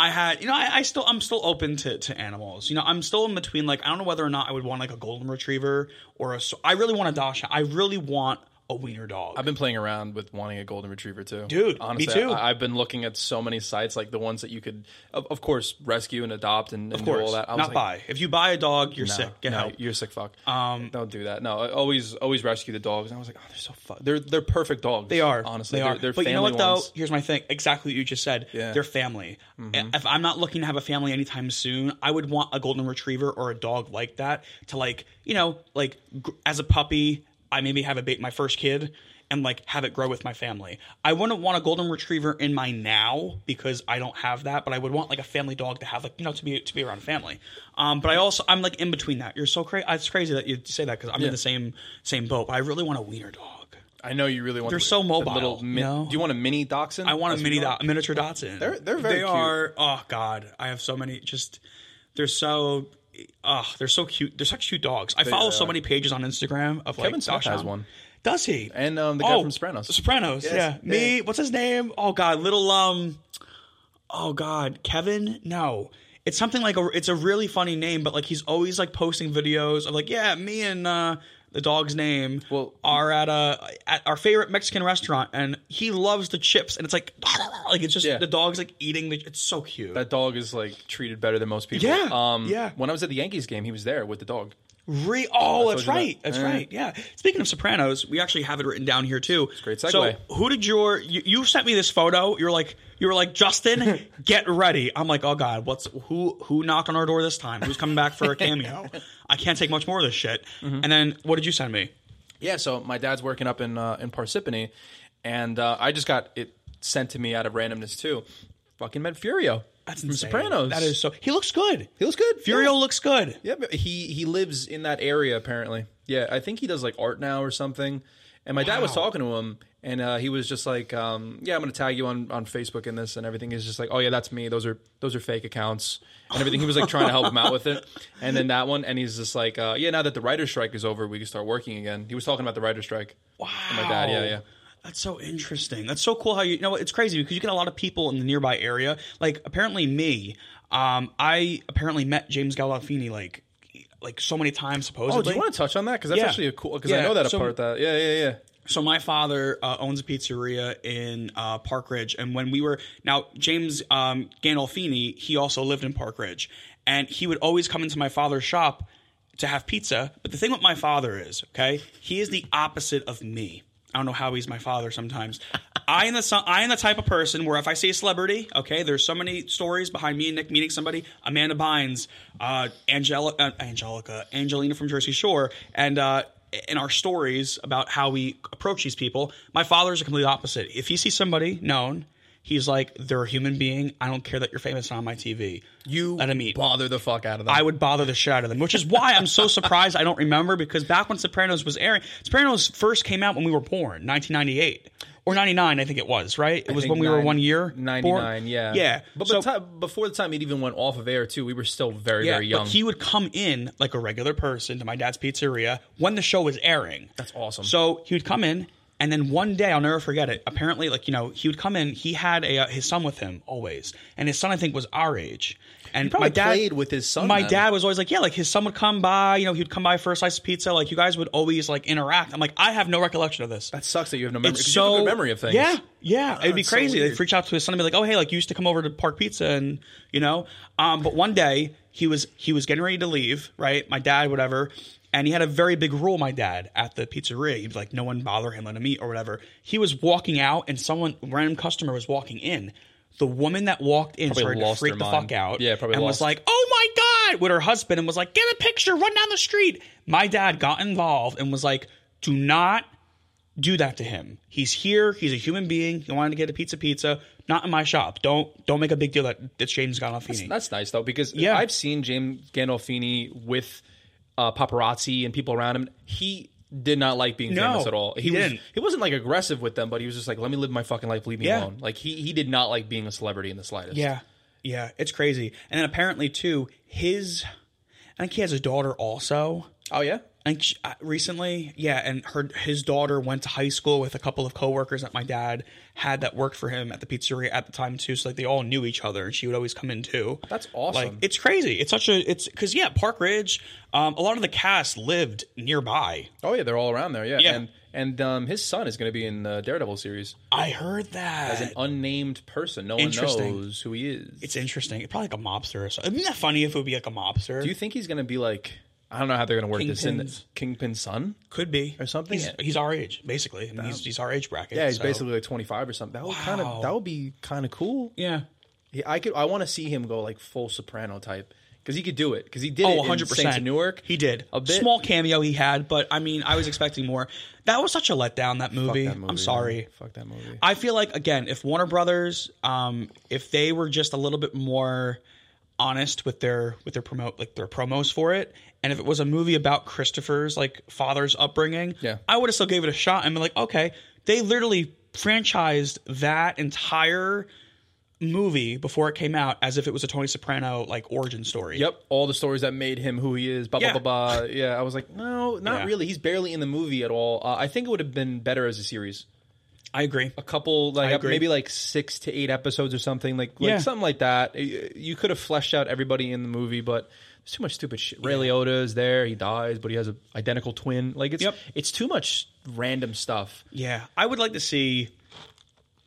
I had, you know, I, I still, I'm still open to, to animals. You know, I'm still in between. Like, I don't know whether or not I would want like a golden retriever or a. I really want a Dachshund. I really want a wiener dog. I've been playing around with wanting a golden retriever too, Dude, me too. I, have been looking at so many sites, like the ones that you could, of, of course, rescue and adopt and, and of do course, all that. I was not like, buy. If you buy a dog, you're No, sick. Get no, help. You're a sick fuck. Um, don't do that. No, I always, always rescue the dogs. And I was like, oh, they're so fun. They're they're perfect dogs. They are honestly. They are. they're. They're but you know what though? ones. Here's my thing. Exactly what you just said. Yeah. Mm-hmm. They're family. If I'm not looking to have a family anytime soon, I would want a golden retriever or a dog like that to like you know like gr- as a puppy. I maybe have a ba- my first kid and like have it grow with my family. I wouldn't want a golden retriever in my now because I don't have that, but I would want like a family dog to have like you know to be to be around family. Um, but I also I'm like in between that. You're so crazy. It's crazy that you say that because I'm Yeah. in the same same boat. But I really want a wiener dog. I know you really want. They're the- so mobile, Little mi- you know? Do you want a mini dachshund? I want That's a mini do- miniature Dachshund. They're- they're very They cute. are. Oh God, I have so many. Just they're so. Oh, they're so cute. They're such cute dogs. I follow so many pages on Instagram of Kevin like Smith has one. Does he? And um, the guy Oh, from Sopranos. Sopranos. Yes. Yeah. Me. Yeah. What's his name? Oh God, little um. Oh God, Kevin. No. It's something like a. It's a really funny name, but like he's always like posting videos of like, yeah, me and uh, the dog's name Well- are at a at our favorite Mexican restaurant, and he loves the chips, and it's like, like it's just Yeah. the dog's like eating the. It's so cute. That dog is like treated better than most people. Yeah, Um, yeah. When I was at the Yankees game, he was there with the dog. Re- oh, that's right. that. That's Yeah. right. Yeah. Speaking of Sopranos, we actually have it written down here too. It's a great So, who did your you, you sent me this photo? You're like you were like Justin, get ready. I'm like, oh god, what's who who knocked on our door this time? Who's coming back for a cameo? I can't take much more of this shit. Mm-hmm. And then what did you send me? Yeah, so my dad's working up in uh, in Parsippany, and uh, I just got it sent to me out of randomness too. Fucking met Furio. That's from insane. Sopranos. That is so. He looks good. He looks good. Furio Yeah. looks good. Yeah, but he he lives in that area apparently. Yeah, I think he does like art now or something. And my dad was talking to him, and uh, he was just like, um, "Yeah, I'm going to tag you on, on Facebook in this and everything." He's just like, "Oh yeah, that's me. Those are those are fake accounts and everything." He was like trying to help him out with it, and then that one, and he's just like, uh, "Yeah, now that the writer's strike is over, we can start working again." He was talking about the writer's strike. Wow. my dad, yeah, yeah. That's so interesting. That's so cool how you, you know it's crazy because you get a lot of people in the nearby area. Like apparently me, um, I apparently met James Gandolfini like like so many times supposedly. Oh, do you want to touch on that? Because that's Yeah. actually a cool. Because Yeah, I know that so- apart. That yeah, yeah, yeah. So my father uh, owns a pizzeria in uh, Park Ridge, and when we were now James um, Gandolfini, he also lived in Park Ridge, and he would always come into my father's shop to have pizza. But the thing with my father is, okay, he is the opposite of me. I don't know how he's my father sometimes. I am the I am the type of person where if I see a celebrity, okay, there's so many stories behind me and Nick meeting somebody, Amanda Bynes, uh, Angela, uh, Angelica, Angelina from Jersey Shore, and uh, in our stories about how we approach these people, my father's a complete opposite. If he sees somebody known, he's like, they're a human being. I don't care that you're famous on my TV. You let him eat. bother the fuck out of them. I would bother the shit out of them, which is why I'm so surprised I don't remember because back when Sopranos was airing, Sopranos first came out when we were born, 1998 or 99, I think it was, right? It was when we were one year. 99, born? yeah. Yeah. But so, the time, before the time it even went off of air, too, we were still very, yeah, very young. but he would come in like a regular person to my dad's pizzeria when the show was airing. That's awesome. So he would come in, and then one day I'll never forget it. Apparently, like you know, he would come in. He had a uh, his son with him always, and his son I think was our age. And probably my dad played with his son My then. dad was always like, yeah, like his son would come by. You know, he'd come by for a slice of pizza. Like you guys would always like interact. I'm like, I have no recollection of this. that sucks that you have no memory. It's so you have a good memory of things. Yeah, yeah, it'd be it's so crazy. They'd reach out to his son and be like, "Oh, hey, like you used to come over to Park Pizza," and you know. Um, but one day he was he was getting ready to leave. Right, my dad, whatever, and he had a very big rule. My dad at the pizzeria, he'd be like, "No one bother him, let him eat or whatever." He was walking out, and someone random customer was walking in. The woman that walked in Probably started to freak the mind. fuck out. Yeah, probably and lost. was like, "Oh my god!" with her husband, and was like, "Get a picture, run down the street." My dad got involved and was like, "Do not." do that to him. He's here. He's a human being. He wanted to get a pizza, pizza. Not in my shop. Don't don't make a big deal that it's James Gandolfini. That's nice, though, because Yeah. I've seen James Gandolfini with uh, paparazzi and people around him. He did not like being No, famous at all. he was didn't. he wasn't like aggressive with them, but he was just like, "Let me live my fucking life, leave me Yeah. alone." Like he he did not like being a celebrity in the slightest. Yeah, yeah, it's crazy. And then apparently too, his I think he has a daughter also. Oh yeah. I think she, uh, recently, yeah, and her his daughter went to high school with a couple of coworkers that my dad had that worked for him at the pizzeria at the time too. So like they all knew each other, and she would always come in too. That's awesome. Like it's crazy. It's such a it's because yeah, Park Ridge. Um, a lot of the cast lived nearby. Oh yeah, they're all around there. Yeah. Yeah. And and um, his son is going to be in the Daredevil series I heard that. as an unnamed person. No one knows who he is. it's interesting. It's probably like a mobster. Or something. Isn't that funny if it would be like a mobster? Do you think he's going to be like? I don't know how they're going to work this in. Kingpin's- Kingpin's son. Could be Or something? He's, he's our age, basically. I mean, he's, he's our age bracket. Yeah, he's so- basically like twenty five or something. That would kind Wow. of that would be kind of cool. yeah. Yeah, I could. I want to see him go like full soprano type because he could do it because he did Oh, it 100 in percent. Saints of Newark. He did A bit. small cameo he had, but I mean, I was expecting more. That was such a letdown. That Fuck movie. that movie, I'm sorry. man. Fuck that movie. I feel like again, if Warner Brothers, um, if they were just a little bit more honest with their with their promote like their promos for it, and if it was a movie about Christopher's like father's upbringing, Yeah. I would have still gave it a shot and been like, okay, they literally franchised that entire movie before it came out as if it was a Tony Soprano like origin story. Yep, all the stories that made him who he is. Blah Yeah. blah blah. blah. Yeah, I was like, no, not Yeah. really. He's barely in the movie at all. Uh, I think it would have been better as a series. I agree. A couple, like maybe like six to eight episodes or something, like, like Yeah. something like that. You could have fleshed out everybody in the movie, but there's too much stupid shit. Ray Liotta is there. He dies, but he has an identical twin. Like it's Yep. it's too much random stuff. Yeah, I would like to see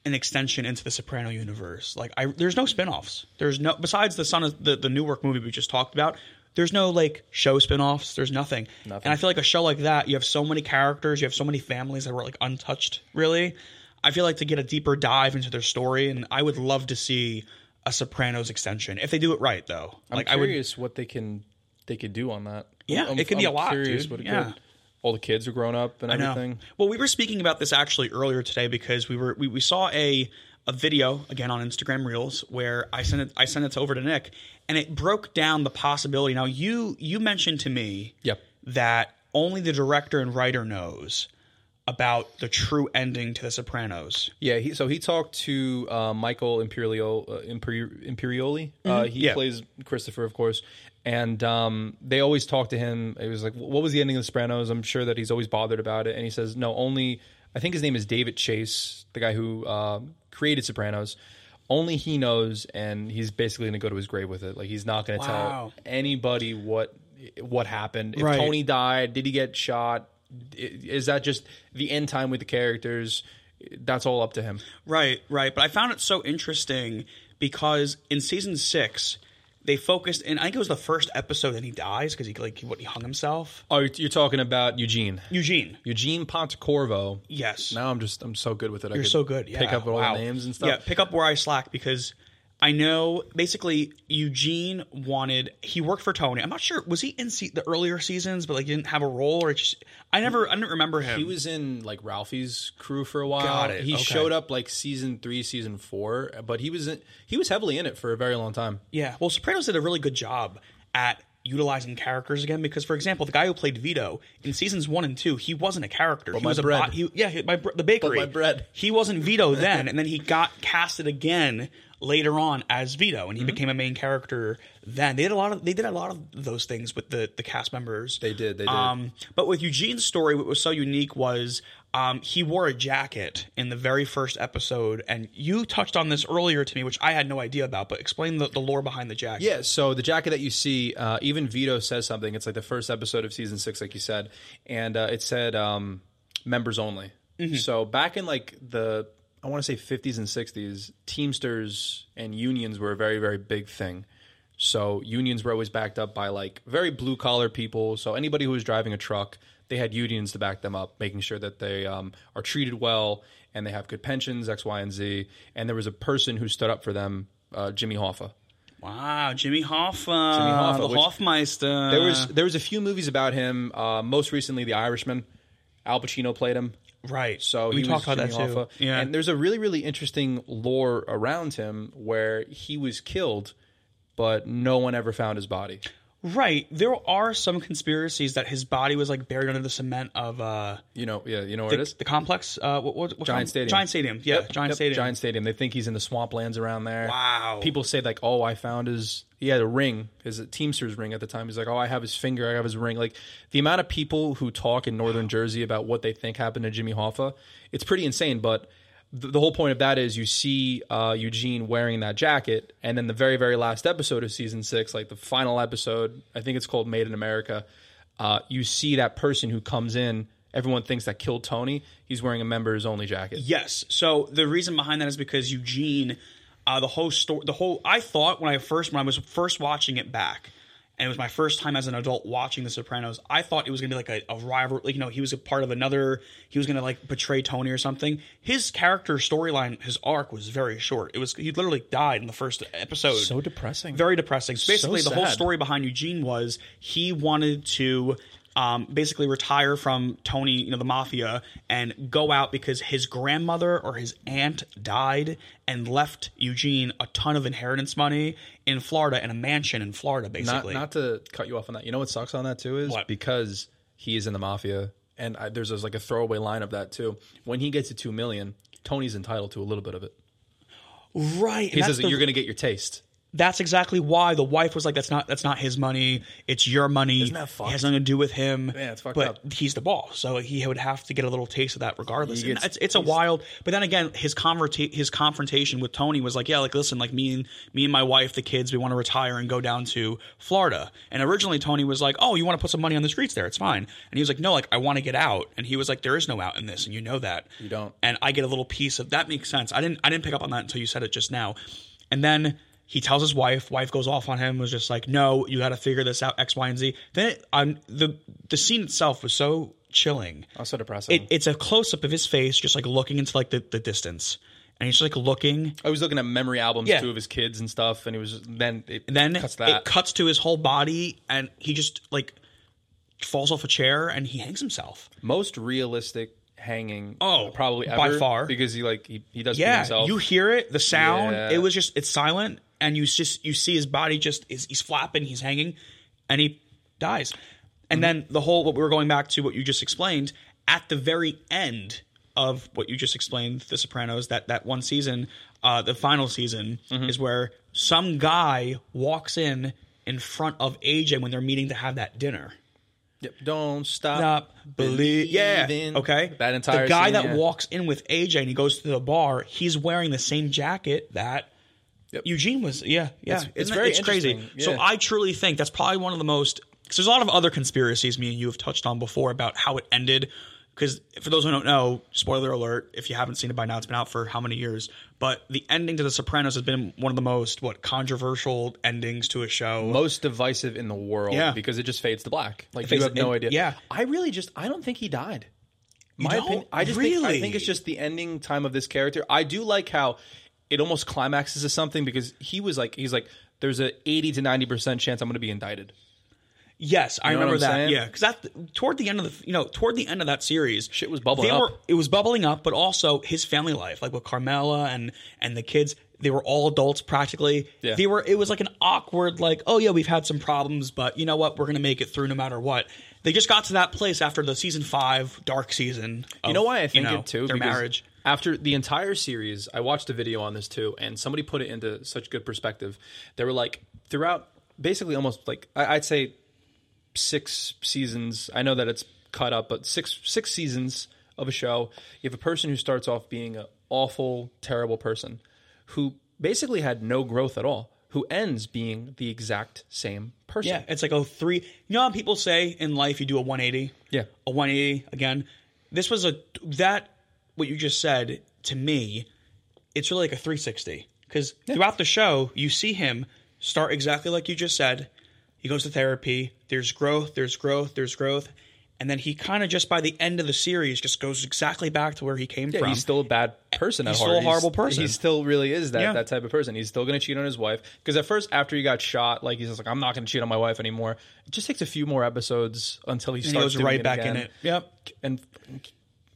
an extension into the Soprano universe. Like, I there's no spin-offs. There's no besides the son of the the Newark movie we just talked about. There's no like show spin-offs. There's nothing. Nothing. And I feel like a show like that, you have so many characters, you have so many families that were like untouched. Really, I feel like to get a deeper dive into their story, and I would love to see a Sopranos extension if they do it right, though. I'm like, I would. curious what they can they could do on that. Yeah, I'm, it could be I'm a lot, Curious dude. Yeah. could. All the kids are grown up and everything. Well, we were speaking about this actually earlier today because we were we, we saw a a video again on Instagram Reels where I sent it I sent it over to Nick and it broke down the possibility. Now you you mentioned to me Yep. that only the director and writer knows about the true ending to The Sopranos. Yeah, he, so he talked to uh, Michael Imperioli. Uh, Imperi- Imperioli. Uh, he Mm-hmm. Yeah. plays Christopher, of course, and um, they always talk to him. It was like, "What was the ending of The Sopranos?" I'm sure that he's always bothered about it, and he says, "No, only I think his name is David Chase, the guy who um created Sopranos. Only he knows, and he's basically going to go to his grave with it. Like he's not going to Wow. tell anybody what what happened. If Right. Tony died, did he get shot? Is that just the end time with the characters? That's all up to him. Right, right. But I found it so interesting because in season six, they focused, and I think it was the first episode that he dies because he like what he hung himself. Oh, you're talking about Eugene. Eugene. Eugene Pontecorvo. Yes. Now I'm just I'm so good with it. I You're could so good. Yeah. Pick up all Wow. the names and stuff. Yeah, pick up where I slack because I know basically Eugene wanted he worked for Tony. I'm not sure was he in se- the earlier seasons, but like didn't have a role or just I never I didn't remember him. He was in like Ralphie's crew for a while. Got it. He Okay. showed up like season three, season four, but he was in, he was heavily in it for a very long time. yeah. Well, Sopranos did a really good job at utilizing characters again because for example the guy who played Vito in seasons one and two he wasn't a character he my was a bread. bo- he, yeah he- my, the bakery my bread. he wasn't Vito then and then he got casted again later on as Vito Mm-hmm. and he became a main character then they did a lot of they did a lot of those things with the the cast members They did. They did. Um, but with Eugene's story, what was so unique was um, he wore a jacket in the very first episode, and you touched on this earlier to me, which I had no idea about. But explain the, the lore behind the jacket. Yeah, so the jacket that you see, uh, even Vito says something. It's like the first episode of season six, like you said, and uh, it said um, members only. So back in like the I want to say 50s and 60s, Teamsters and unions were a very very big thing. So unions were always backed up by like very blue collar people. So anybody who was driving a truck, they had unions to back them up, making sure that they um, are treated well and they have good pensions, X, Y, and Z. And there was a person who stood up for them, uh, Jimmy Hoffa. Wow, Jimmy Hoffa, Jimmy Hoffa, the Hoffmeister. There was there was a few movies about him. Uh, most recently, The Irishman. Al Pacino played him, right. so we he talked was about Jimmy that too. Hoffa. Yeah, and there's a really really interesting lore around him where he was killed, but no one ever found his body. Right. There are some conspiracies that his body was like buried under the cement of uh You know, yeah, you know where it the, is. the complex. Uh, what, what, what Giant com- Stadium. Giant Stadium. Yeah, Yep, Giant yep, Stadium. Giant Stadium. They think he's in the swamplands around there. Wow. People say like, "Oh, I found his." He had a ring, his Teamsters ring at the time. He's like, "Oh, I have his finger. I have his ring." Like the amount of people who talk in Northern Jersey about what they think happened to Jimmy Hoffa, it's pretty insane. But the, whole point of that is you see uh, Eugene wearing that jacket, and then the very, very last episode of season six, like the final episode, I think it's called "Made in America." Uh, you see that person who comes in. Everyone thinks that killed Tony. He's wearing a members only jacket. Yes. So the reason behind that is because Eugene, uh, the whole story, the whole. I thought when I first when I was first watching it back, and it was my first time as an adult watching The Sopranos. I thought it was gonna be like a, a rival. Like you know, he was a part of another. He was gonna like betray Tony or something. His character storyline, his arc was very short. It was he literally died in the first episode. So depressing. Very depressing. So basically, the whole story behind Eugene was he wanted to um, basically retire from Tony, you know, the mafia, and go out because his grandmother or his aunt died and left Eugene a ton of inheritance money in Florida in a mansion in Florida, basically. not to cut you off on that. You know what sucks on that too is What? because he is in the mafia, and I, there's, there's like a throwaway line of that too. When he gets to two million, Tony's entitled to a little bit of it. right. He says the- you're going to get your taste. That's exactly why the wife was like, "That's not that's not his money. It's your money. Isn't that It has nothing to do with him." Yeah, it's fucked but up. he's the boss, so he would have to get a little taste of that regardless. Gets- it's it's a wild. But then again, his converta- his confrontation with Tony was like, "Yeah, like listen, like me and me and my wife, the kids, we want to retire and go down to Florida." And originally, Tony was like, "Oh, you want to put some money on the streets there? It's fine." And he was like, "No, like I want to get out." And he was like, "There is no out in this, and you know that." You don't. and I get a little piece of that makes sense. I didn't I didn't pick up on that until you said it just now. And then he tells his wife, wife goes off on him, was just like, No, you gotta figure this out, X, Y, and Z. Then it, on the the scene itself was so chilling. Oh, also depressing. It, it's a close up of his face, just like looking into like the, the distance. And he's just like looking. Oh, I was looking at memory albums Yeah. too of his kids and stuff, and he was then it then cuts that. it cuts to his whole body and he just like falls off a chair and he hangs himself. Most realistic hanging, Oh, probably by far. because he like he, he does Yeah, himself. you hear it, the sound. Yeah. It was just it's silent, and you just you see his body just is he's flapping, he's hanging, and he dies. And Mm-hmm. then the whole what we were going back to what you just explained at the very end of what you just explained, The Sopranos, that that one season, uh, the final season Mm-hmm. is where some guy walks in in front of AJ when they're meeting to have that dinner. Yep. Don't stop. Stop believe. Yeah. Okay. That entire the guy scene, that yeah. walks in with AJ and he goes to the bar. He's wearing the same jacket that Yep. Eugene was. Yeah. Yeah. It's- It's, it's very it's crazy. interesting. So I truly think that's probably one of the most. Because there's a lot of other conspiracies me and you have touched on before about how it ended. Because for those who don't know, spoiler alert, if you haven't seen it by now, it's been out for how many years? But the ending to The Sopranos has been one of the most what controversial endings to a show. most divisive in the world Yeah. because it just fades to black. Like fades you have to- no and- idea. yeah. I really just I don't think he died. My don't? opinion, I just think, I think it's just the ending time of this character. I do like how it almost climaxes to something because he was like he's like there's a 80 to 90 percent chance I'm going to be indicted. Yes, I know remember that. saying? Yeah, because that toward the end of the you know toward the end of that series, Shit was bubbling up. Were, it was bubbling up, but also his family life, like with Carmela and and the kids, they were all adults practically. Yeah. They were. It was like an awkward, like, oh yeah, we've had some problems, but you know what, we're gonna make it through no matter what. They just got to that place after the season five dark season. Of, You know why I think know, it too? Their marriage. After the entire series, I watched a video on this too, and somebody put it into such good perspective. They were like, throughout basically almost like I- I'd say six seasons. I know that it's cut up, but six six seasons of a show. You have a person who starts off being an awful, terrible person, who basically had no growth at all, who ends being the exact same person. Yeah, it's like a three. You know how people say in life you do a 180? Yeah. A 180 again. This was a that what you just said to me, it's really like a 360 cuz throughout the show you see him start exactly like you just said. He goes to therapy, there's growth, there's growth, there's growth. And then he kind of just by the end of the series just goes exactly back to where he came Yeah, from. he's still a bad person. He's still a horrible person. He still really is that, Yeah. that type of person. He's still going to cheat on his wife because at first, after he got shot, like he's just like, I'm not going to cheat on my wife anymore. It just takes a few more episodes until he and he starts goes doing right it back again. in it. Yep. And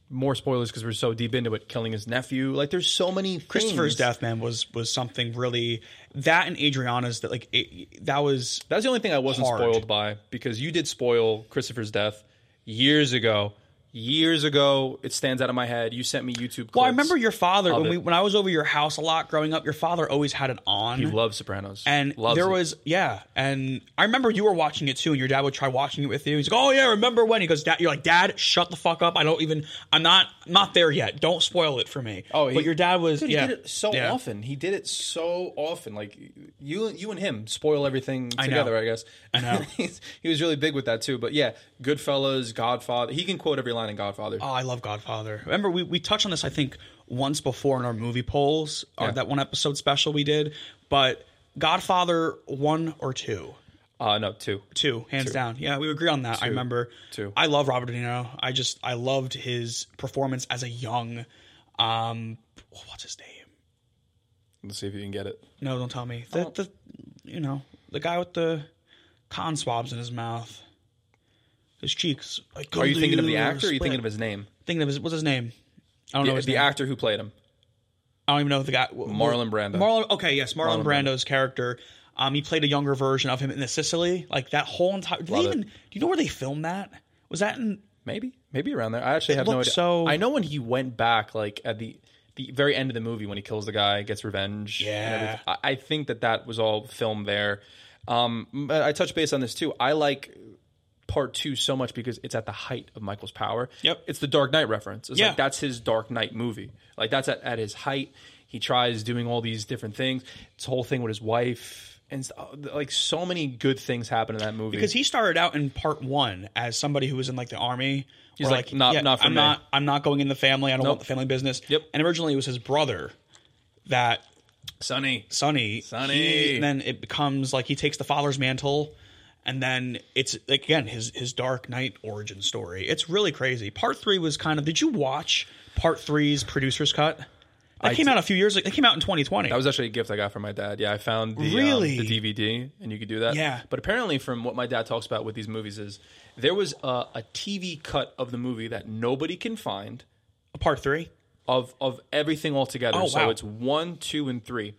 more spoilers because we're so deep into it. Killing his nephew, like there's so many. Christopher's things. death, man, was was something really that and Adriana's that like it, that was That's the only thing I wasn't Hard. spoiled by because you did spoil Christopher's death years ago. Years ago, it stands out of my head. You sent me YouTube. Clips. Well, I remember your father when we when I was over your house a lot growing up. Your father always had it on. He loves Sopranos, and Loves there it. was yeah, and I remember you were watching it too, and your dad would try watching it with you. He's like, "Oh yeah, remember when?" He goes, "Dad," you're like, "Dad, shut the fuck up! I don't even. I'm not not there yet. Don't spoil it for me." Oh, he- but your dad was Dude, yeah he did it so yeah. often. He did it so often. Like you, you and him spoil everything together. I, guess. I know. He was really big with that too. But yeah, Goodfellas, Godfather. He can quote every line in Godfather. Oh, I love Godfather. Remember, we, we touched on this, I think, once before in our movie polls, or Yeah. that one episode special we did. But Godfather one or two, Uh, no, two. two, hands down. Yeah, we agree on that. I remember. Two. I love Robert De Niro. I just I loved his performance as a young, um, what's his name? Let's see if you can get it. No, don't tell me. The the, you know, the guy with the cotton swabs in his mouth, his cheeks. Like, Are you thinking of the actor? or Are you thinking of his name? thinking of his what's his name? I don't know The, his the name. actor who played him. I don't even know if the guy. Marlon Brando. Marlon. Okay, yes, Marlon, Marlon Brando's character. Um, he played a younger version of him in the Sicily. Like that whole entire. Did they even? Do you know where they filmed that? Was that in? Maybe, maybe around there. I actually have no idea. so- I know when he went back, like at the the very end of the movie, when he kills the guy, gets revenge. Yeah. I, I think that that was all filmed there. Um, I touch base on this too. I like part two so much because it's at the height of Michael's power. Yep. it's the Dark Knight reference. It's Yeah. like that's his Dark Knight movie. Like that's at, at his height. He tries doing all these different things. This whole thing with his wife and uh, like so many good things happen in that movie. Because he started out in part one as somebody who was in like the army. He's or, like, "Not- not for I'm me." not. I'm not going in the family. I don't want the family business. Yep. And originally it was his brother that Sonny. Sonny. Sonny. he- and then it becomes like he takes the father's mantle, and then it's like, again his his Dark Knight origin story. It's really crazy. Part three was kind of. Did you watch Part three's producer's cut? That I came did- out a few years. ago. It came out in 2020. That was actually a gift I got from my dad. Yeah, I found the, um, Really? the DVD, and you could do that. Yeah. But apparently, from what my dad talks about with these movies, is there was a, a TV cut of the movie that nobody can find A part three. of of everything all together. Oh, so wow. it's one, two, and three,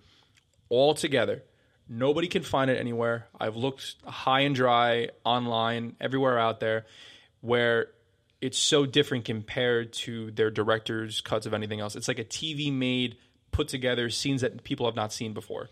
all together. Nobody can find it anywhere. I've looked high and dry online, everywhere out there, where it's so different compared to their director's cuts of anything else. It's like a TV made, put together scenes that people have not seen before.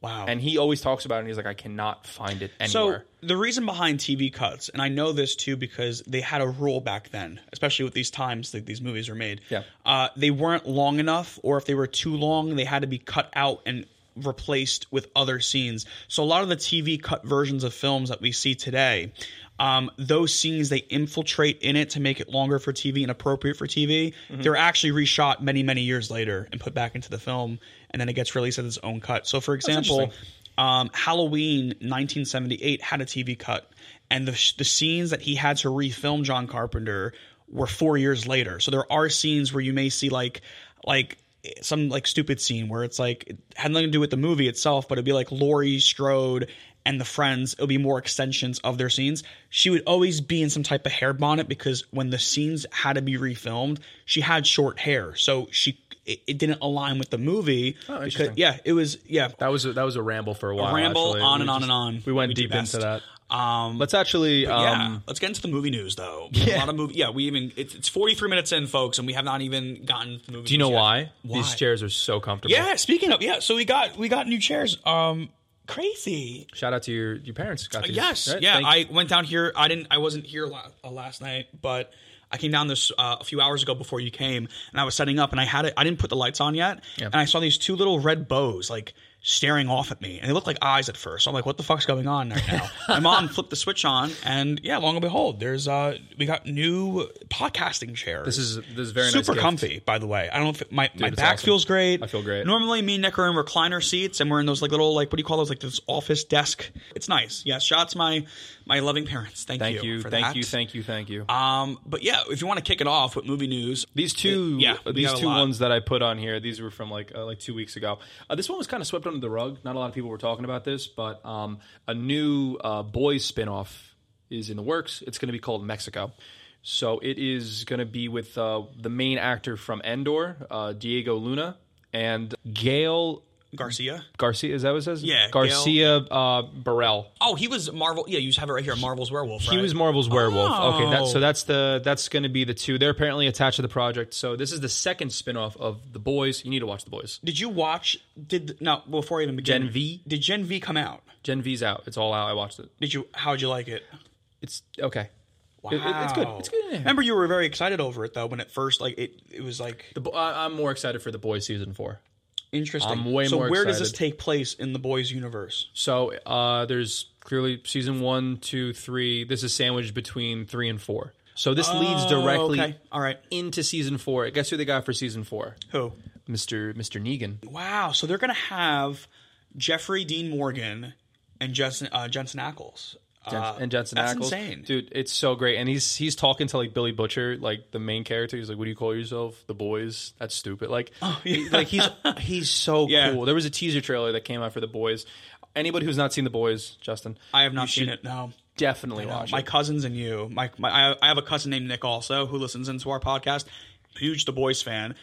Wow. And he always talks about it. and He's like, I cannot find it anywhere. So the reason behind TV cuts, and I know this too because they had a rule back then, especially with these times that these movies were made. Yeah. uh, they weren't long enough, or if they were too long, they had to be cut out and replaced with other scenes. So a lot of the TV cut versions of films that we see today, um, those scenes they infiltrate in it to make it longer for TV and appropriate for TV. Mm-hmm. They're actually reshot many many years later and put back into the film, and then it gets released as its own cut. So for example um, Halloween 1978 had a TV cut, and the the scenes that he had to refilm John Carpenter were four years later. So there are scenes where you may see like like some like stupid scene where it's like it had nothing to do with the movie itself, but it'd be like Laurie Strode and the friends. It'll be more extensions of their scenes. She would always be in some type of hair bonnet because when the scenes had to be refilmed, she had short hair, so she it, it didn't align with the movie. because, yeah, it was yeah. That was a, that was a ramble for a while. ramble, actually. on We and on just- and on. We went We deep into that. Um, Let's actually. yeah, Um, let's get into the movie news though. Yeah. a lot of movie. Yeah, we even it's, it's 43 minutes in, folks, and we have not even gotten. movie do you know why? Why? These chairs are so comfortable. Yeah, speaking of yeah, so we got we got new chairs. Um, crazy. Shout out to your your parents. Got these. Yes, Right? yeah. Thank- I went down here. I didn't. I wasn't here la- uh, last night, but I came down this uh, a few hours ago before you came, and I was setting up, and I had it. I didn't put the lights on yet, and I saw these two little red bows like staring off at me, and they looked like eyes at first. So I'm like, "What the fuck's going on right now?" My mom flipped the switch on, and yeah, long and behold, there's uh, we got new podcasting chairs. This is this is very nice. super gift. comfy, by the way. I don't know if it, my my back awesome. feels great. I feel great. Normally, me and Nick are in recliner seats, and we're in those like little like what do you call those like this office desk. It's nice. Yes, shots my my loving parents. Thank, Thank you, for thank that. you, thank you, thank you. Um, but yeah, if you want to kick it off with movie news, These two, yeah, these two ones that I put on here, these were from like uh, like two weeks ago. Uh, this one was kind of swept under the rug. Not a lot of people were talking about this, but um, a new uh, boys spinoff is in the works. It's going to be called Mexico. So it is going to be with uh, the main actor from Andor, uh, Diego Luna, and Gael Garcia. Garcia. Is that what it says? Yeah, Garcia uh, Burrell. Oh, he was Marvel. Yeah, you have it right here. Marvel's werewolf. He right? was Marvel's werewolf. Okay, that, Oh. so that's the that's going to be the two. They're apparently attached to the project. So this is the second spin-off of The Boys. You need to watch The Boys. Did you watch? Did no before I even begin? Gen V? Did Gen V come out? Gen V's out. It's all out. I watched it. Did you? How'd you like it? It's okay. Wow, It- it- it's good. It's good. Remember, you were very excited over it though when it first like it. It was like The, I, I'm more excited for The Boys season four. Interesting. I'm way so more where does this take place in the boys' universe? So uh, there's clearly season one, two, three. This is sandwiched between three and four. So this leads directly Oh, okay. All right. into season four. Guess who they got for season four? Who? Mr. Mr. Negan. Wow. So they're gonna have Jeffrey Dean Morgan and Jensen uh, Jensen Ackles. Uh, and Jensen that's Ackles. insane. Dude, it's so great. And he's he's talking to like Billy Butcher, like the main character. He's like, What do you call yourself? The boys? That's stupid. Like he- like he's he's so Oh, Yeah. cool. There was a teaser trailer that came out for the boys. Anybody who's not seen the boys, Justin, I have not seen should it. No. Definitely No, watch my it. cousins and you. My, my I, I have a cousin named Nick also who listens into our podcast. Huge The Boys fan.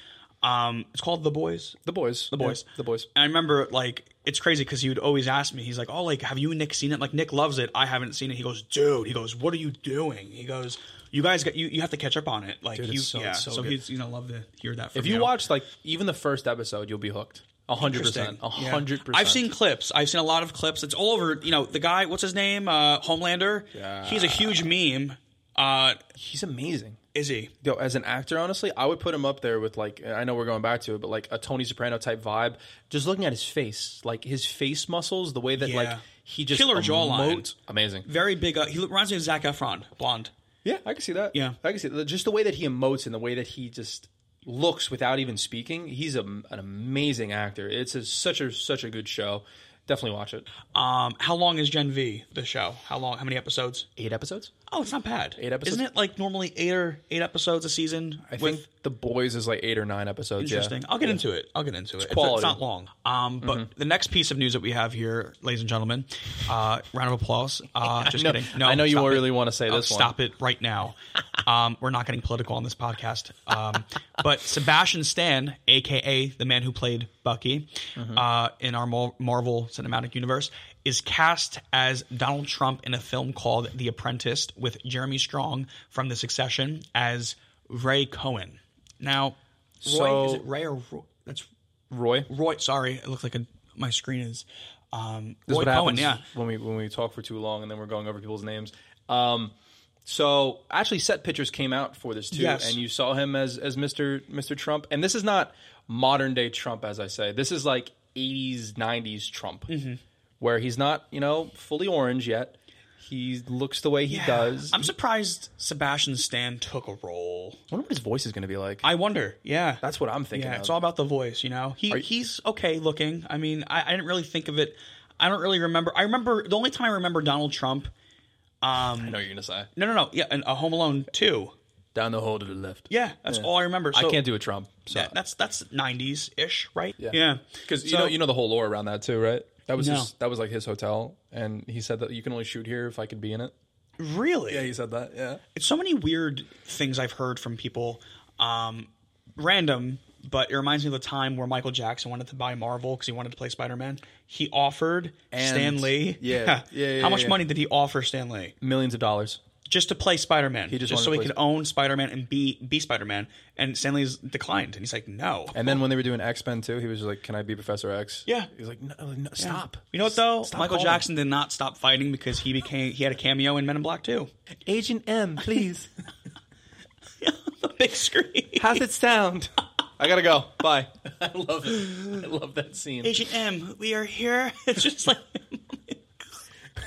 Um, it's called The Boys. The boys. The Boys. the boys. And I remember like it's crazy because he would always ask me. He's like, "Oh, like have you and Nick seen it?" Like Nick loves it. I haven't seen it. He goes, "Dude," he goes, "What are you doing?" He goes, "You guys got you. You have to catch up on it." Like Dude, it's so- yeah. so So, he's you know love to hear that. From If you watch like even the first episode, you'll be hooked. A hundred percent. A hundred percent. I've seen clips. I've seen a lot of clips. It's all over. You know, the guy. What's his name? Uh, Homelander. Yeah. He's a huge meme. Uh, he's amazing. Is he? Yo, as an actor, honestly, I would put him up there with like I know we're going back to it, but like a Tony Soprano type vibe. Just looking at his face, like his face muscles, the way that like he just Killer jawline. amazing. Very big. Uh, he reminds me of Zac Efron, blonde. Yeah, I can see that. Yeah. I can see that. just the way that he emotes and the way that he just looks without even speaking. He's a, an amazing actor. It's a, such a such a good show. Definitely watch it. Um, how long is Gen V? The show? How long? How many episodes? Eight episodes. Oh, it's not bad. Eight episodes? Isn't it like normally eight or eight episodes a season? I think The Boys is like eight or nine episodes. Interesting. Yeah. I'll get into it. I'll get into it. It's, quality. it's not long. Um, but the next piece of news that we have here, ladies and gentlemen, uh, round of applause. Uh, just know- kidding. No, I know you really it. wanna say Oh, this one. Stop it right now. Um, we're not getting political on this podcast. Um, but Sebastian Stan, aka the man who played Bucky Mm-hmm. uh, in our Marvel Cinematic Universe, is cast as Donald Trump in a film called The Apprentice with Jeremy Strong from The Succession as Ray Cohn. Now, Roy, So- is it Ray or Roy? That's Roy. Roy. Sorry, it looks like a, my screen is. Um, This is Roy what Cohn, happens yeah. when we when we talk for too long and then we're going over people's names. Um, so actually, set pictures came out for this too, Yes. and you saw him as as Mr. Mr. Trump. And this is not modern day Trump, as I say. This is like '80s, '90s Trump, Mm-hmm. Where he's not you know fully orange yet. He looks the way he does. I'm surprised Sebastian Stan took a role. I wonder what his voice is going to be like. I wonder. Yeah, That's what I'm thinking. yeah. of. It's all about the voice, you know. He he's okay looking. I mean, I, I didn't really think of it. I don't really remember. I remember the only time I remember Donald Trump. Um, I know what you're going to say. No, no, no. Yeah, and a Home Alone two. Down the hole to the left. Yeah, that's all I remember. So, I can't do a Trump. So. Yeah, that's that's 90s ish, right? Yeah. yeah. Because you So- know you know the whole lore around that too, right? That was No. his, that was like his hotel, and he said that you can only shoot here if I could be in it. really. Yeah, he said that. Yeah. it's so many weird things I've heard from people. Um, random, but it reminds me of the time where Michael Jackson wanted to buy Marvel because he wanted to play Spider Man. He offered And- Stan Lee. yeah, yeah, yeah, How much yeah. money did he offer Stan Lee Millions of dollars. Just to play Spider Man? He just so he could play- own Spider Man and be be Spider Man. And Stan Lee's declined, and he's like, no. And then when they were doing X Men too, he was just like, "Can I be Professor X?" Yeah. he's like, "No, no stop." You know what though? Stop Michael calling. Jackson did not stop fighting because he became he had a cameo in Men in Black too. Agent M, please. the big screen. How's it sound? I gotta go. Bye. I love it. I love that scene. Agent M, we are here. It's just like,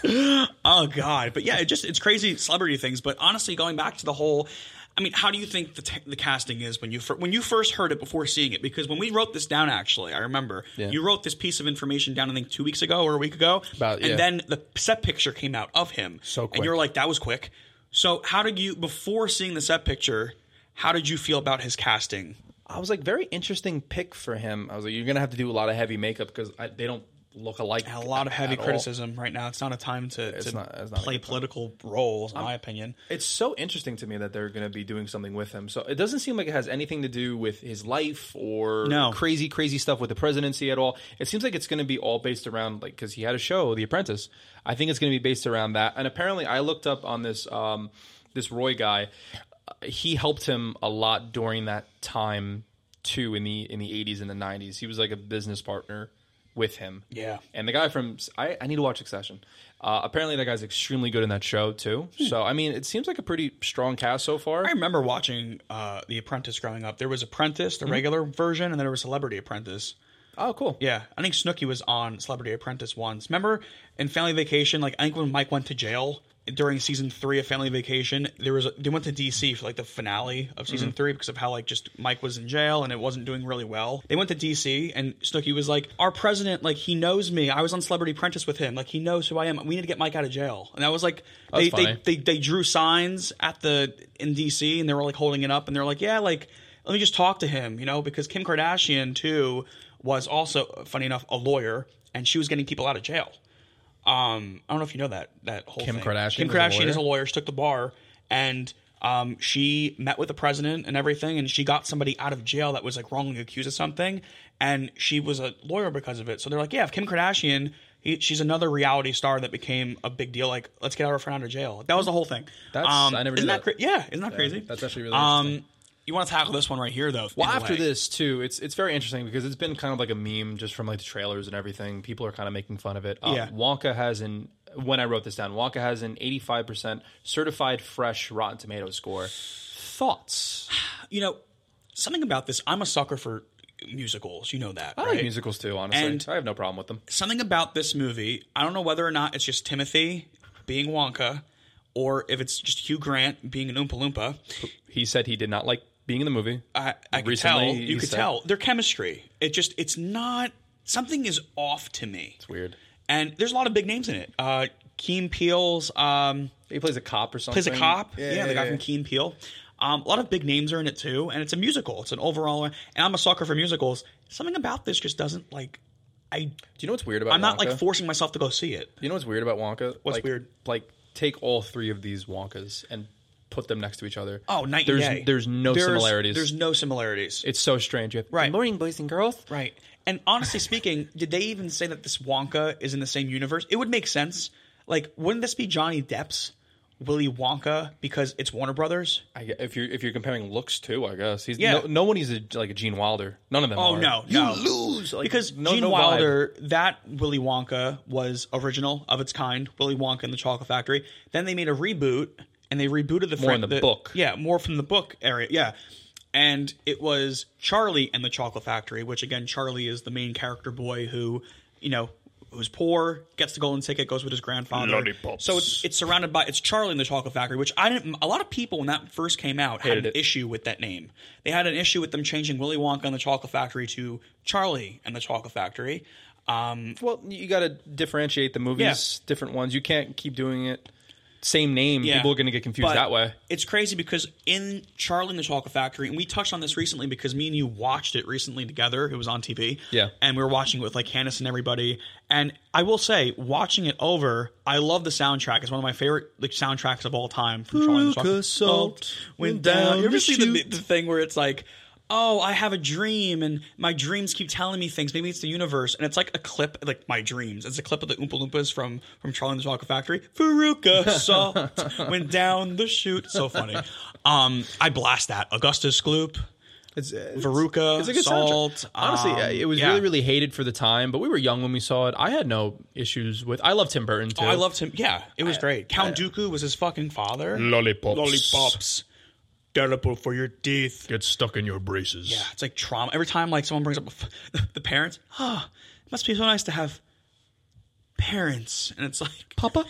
oh god. But yeah, it just it's crazy celebrity things. But honestly, going back to the whole, I mean, how do you think the te- the casting is when you fir- when you first heard it before seeing it? Because when we wrote this down, actually, I remember Yeah. you wrote this piece of information down. I think two weeks ago or a week ago. About- yeah. and then the set picture came out of him. So and you're like, that was quick. So how did you before seeing the set picture? How did you feel about his casting? I was like, very interesting pick for him. I was like, you're gonna have to do a lot of heavy makeup because they don't look alike. a lot of heavy all. criticism right now. It's not a time to, to not- it's not play good time. political roles, in my opinion. It's so interesting to me that they're going to be doing something with him. So it doesn't seem like it has anything to do with his life or No. crazy, crazy stuff with the presidency at all. It seems like it's going to be all based around like because he had a show, The Apprentice. I think it's going to be based around that. And apparently, I looked up on this um, this Roy guy. Uh, He helped him a lot during that time too in the in the 80s and the 90s. He was like a business partner with him. Yeah. And the guy from I, I need to watch Succession. Uh, apparently, that guy's extremely good in that show too. Hmm. So I mean, it seems like a pretty strong cast so far. I remember watching uh, The Apprentice growing up. There was Apprentice, Mm-hmm. the regular version, and then there was Celebrity Apprentice. Oh, cool. Yeah, I think Snooki was on Celebrity Apprentice once. Remember in Family Vacation, like I think when Mike went to jail during season three of Family Vacation, there was a, they went to DC for like the finale of season mm-hmm. three because of how like just Mike was in jail and it wasn't doing really well. They went to DC and Snooki was like, "Our president, like he knows me. I was on Celebrity Apprentice with him. Like he knows who I am. We need to get Mike out of jail." And that was like they, they, they they drew signs at the in DC and they were like holding it up and they were like, "Yeah, like." Let me just talk to him, you know, because Kim Kardashian too was also, funny enough, a lawyer, and she was getting people out of jail. Um, I don't know if you know that that whole Kim thing. Kardashian Kim Kardashian is a lawyer. She took the bar, and um, she met with the president and everything, and she got somebody out of jail that was like wrongly accused of something, and she was a lawyer because of it. So they're like, yeah, if Kim Kardashian. He, she's another reality star that became a big deal. Like, let's get our friend out of jail. That was the whole thing. That's- um, I never isn't that. Cra- yeah, isn't that crazy? that's actually really Um, interesting. You want to tackle this one right here, though? Well, after this too, it's it's very interesting because it's been kind of like a meme just from like the trailers and everything. People are kind of making fun of it. Uh, Yeah. Wonka has an when I wrote this down, Wonka has an eighty five percent certified fresh Rotten Tomato score. Thoughts? you know, something about this. I'm a sucker for musicals. You know that, I right? like musicals too. Honestly, And- I have no problem with them. Something about this movie. I don't know whether or not it's just Timothée being Wonka, or if it's just Hugh Grant being an Oompa Loompa. He said he did not like being in the movie. I, I could Recently, tell. he You could said- tell their chemistry. It just. It's not. Something is off to me. It's weird. And there's a lot of big names in it. Uh, Key and Peele's. Um, He plays a cop or something. plays a cop. Yeah, Yeah, the guy yeah, from Key and Peele. Um, a lot of big names are in it too, and it's a musical. It's an overall, and I'm a sucker for musicals. Something about this just doesn't like. I Do you know what's weird about? I'm not like Wonka? forcing myself to go see it. You know what's weird about Wonka? What's Like- weird? Like take all three of these Wonkas and put them next to each other. Oh, night there's, and day. There's no similarities. There's no similarities. it's so strange. You have, Right. Good morning, boys and girls. right. And honestly speaking, did they even say that this Wonka is in the same universe? It would make sense. Like, wouldn't this be Johnny Depp's Willy Wonka because it's Warner Brothers? I, if you're if you're comparing looks too, I guess he's Yeah. no, no one is a, like a Gene Wilder. None of them. Oh are. no, you no. lose like, because no, Gene no vibe. Wilder, that Willy Wonka was original of its kind, Willy Wonka and the Chocolate Factory. Then they made a reboot, and they rebooted the More in fran- the book. Yeah, more from the book area. Yeah, and it was Charlie and the Chocolate Factory, which again, Charlie is the main character boy who, you know. Who's poor, gets the golden ticket, goes with his grandfather. Lollipops. So it's, it's surrounded by it's Charlie and the Chocolate Factory, which I didn't. A lot of people when that first came out had an it. issue with that name. They had an issue with them changing Willy Wonka and the Chocolate Factory to Charlie and the Chocolate Factory. Um, Well, you got to differentiate the movies, different ones. You can't keep doing it same name. Yeah. People are going to get confused but that way. It's crazy because in Charlie and the Chocolate Factory, and we touched on this recently because me and you watched it recently together. It was on TV. Yeah. And we were watching it with like Candace and everybody. And I will say, watching it over, I love the soundtrack. It's one of my favorite like soundtracks of all time from Charlie and the Chocolate salt went down You ever see the, the thing where it's like, oh, I have a dream and my dreams keep telling me things. Maybe it's the universe. And it's like a clip, like my dreams. It's a clip of the Oompa Loompas from, from Charlie and the Chocolate Factory. Veruca salt went down the chute. So funny. Um, I blast that. Augustus Gloop, It's, it's Veruca, It's a good salt. soundtrack. Honestly, um, uh, it was yeah. really, really hated for the time, but we were young when we saw it. I had no issues with. I loved Tim Burton too. Oh, I loved him. Yeah, it was great. Count Dooku was his fucking father. lollipops. Lollipops. Terrible for your teeth. Get stuck in your braces. Yeah, it's like trauma. Every time like someone brings up the parents, ah, it must be so nice to have parents, and it's like Papa.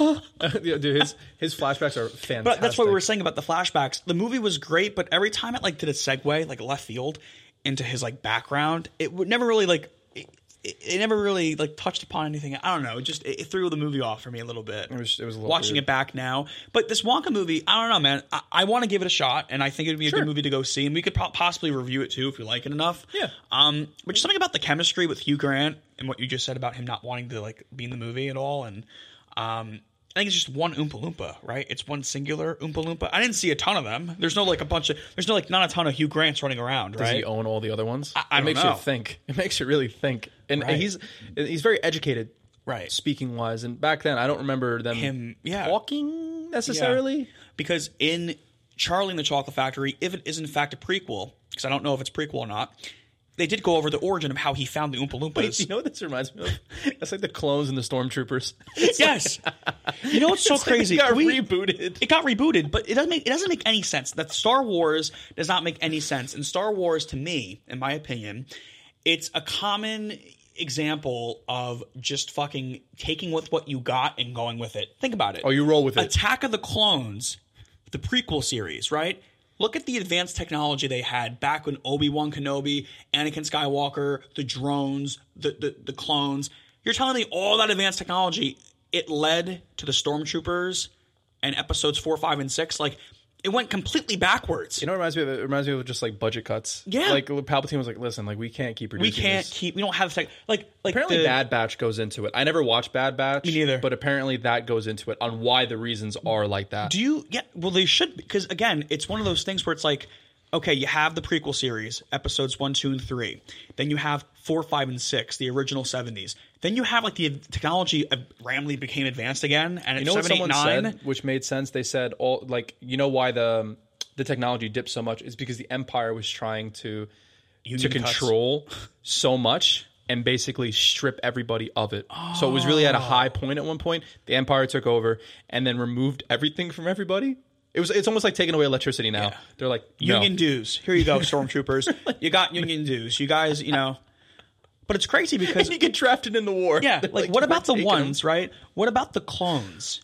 yeah, dude, his his flashbacks are fantastic. But that's what we were saying about the flashbacks. The movie was great, but every time it like did a segue, like left field, into his like background, it would never really like. It, it, never really like touched upon anything. I don't know. It just it, it threw the movie off for me a little bit. It was it was a little Watching weird. it back now, but this Wonka movie, I don't know, man. I, I want to give it a shot, and I think it would be a Sure. good movie to go see, and we could po- possibly review it too if we like it enough. Yeah. Um, but just something about the chemistry with Hugh Grant and what you just said about him not wanting to like be in the movie at all, and um, I think it's just one Oompa Loompa, right? It's one singular Oompa Loompa. I didn't see a ton of them. There's no like a bunch of. There's no like not a ton of Hugh Grants running around, Does right? he own all the other ones? I it don't makes know. you think. It makes you really think. And, and Right. he's he's very educated, Right. Speaking wise, and back then I don't remember them Him, yeah. talking necessarily. because in Charlie and the Chocolate Factory, if it is in fact a prequel, because I don't know if it's prequel or not, they did go over the origin of how he found the Oompa Wait, Loompas. you know what this reminds me of? It's like the clones and the stormtroopers. yes, you know what's so It's like crazy? It got We- rebooted. it got rebooted, but it doesn't make it doesn't make any sense. That Star Wars does not make any sense. And Star Wars, to me, in my opinion, it's a common example of just fucking taking with what you got and going with it. Think about it. Oh, you roll with it. Attack of the Clones, the prequel series, right? Look at the advanced technology they had back when Obi Wan Kenobi, Anakin Skywalker, the drones, the, the the clones. You're telling me all that advanced technology it led to the stormtroopers and episodes four, five, and six. Like it went completely backwards. You know, what it reminds me of it reminds me of just like budget cuts. Yeah. like Palpatine was like, "Listen, like we can't keep reducing. we can't this." keep. We don't have tech. Like like Apparently, the, Bad Batch goes into it. I never watched Bad Batch, Me neither. But apparently, that goes into it on why the reasons are like that. Do you? Yeah. Well, they should because again, it's one of those things where it's like, okay, you have the prequel series, episodes one, two, and three. Then you have four, five, and six, the original seventies. Then you have like the technology uh, randomly became advanced again, and You it's know what seven, eight, someone nine. said, which made sense. They said all like you know why the the technology dipped so much is because the Empire was trying to to cuts. control so much and basically strip everybody of it. So it was really at a high point at one point. The Empire took over and then removed everything from everybody. It was it's almost like taking away electricity now. They're like no. Union dues. Here you go, stormtroopers. you got union dues. You guys, you know. But it's crazy because and you get drafted in the war. Yeah, They're like, what about the ones, them." right? What about the clones?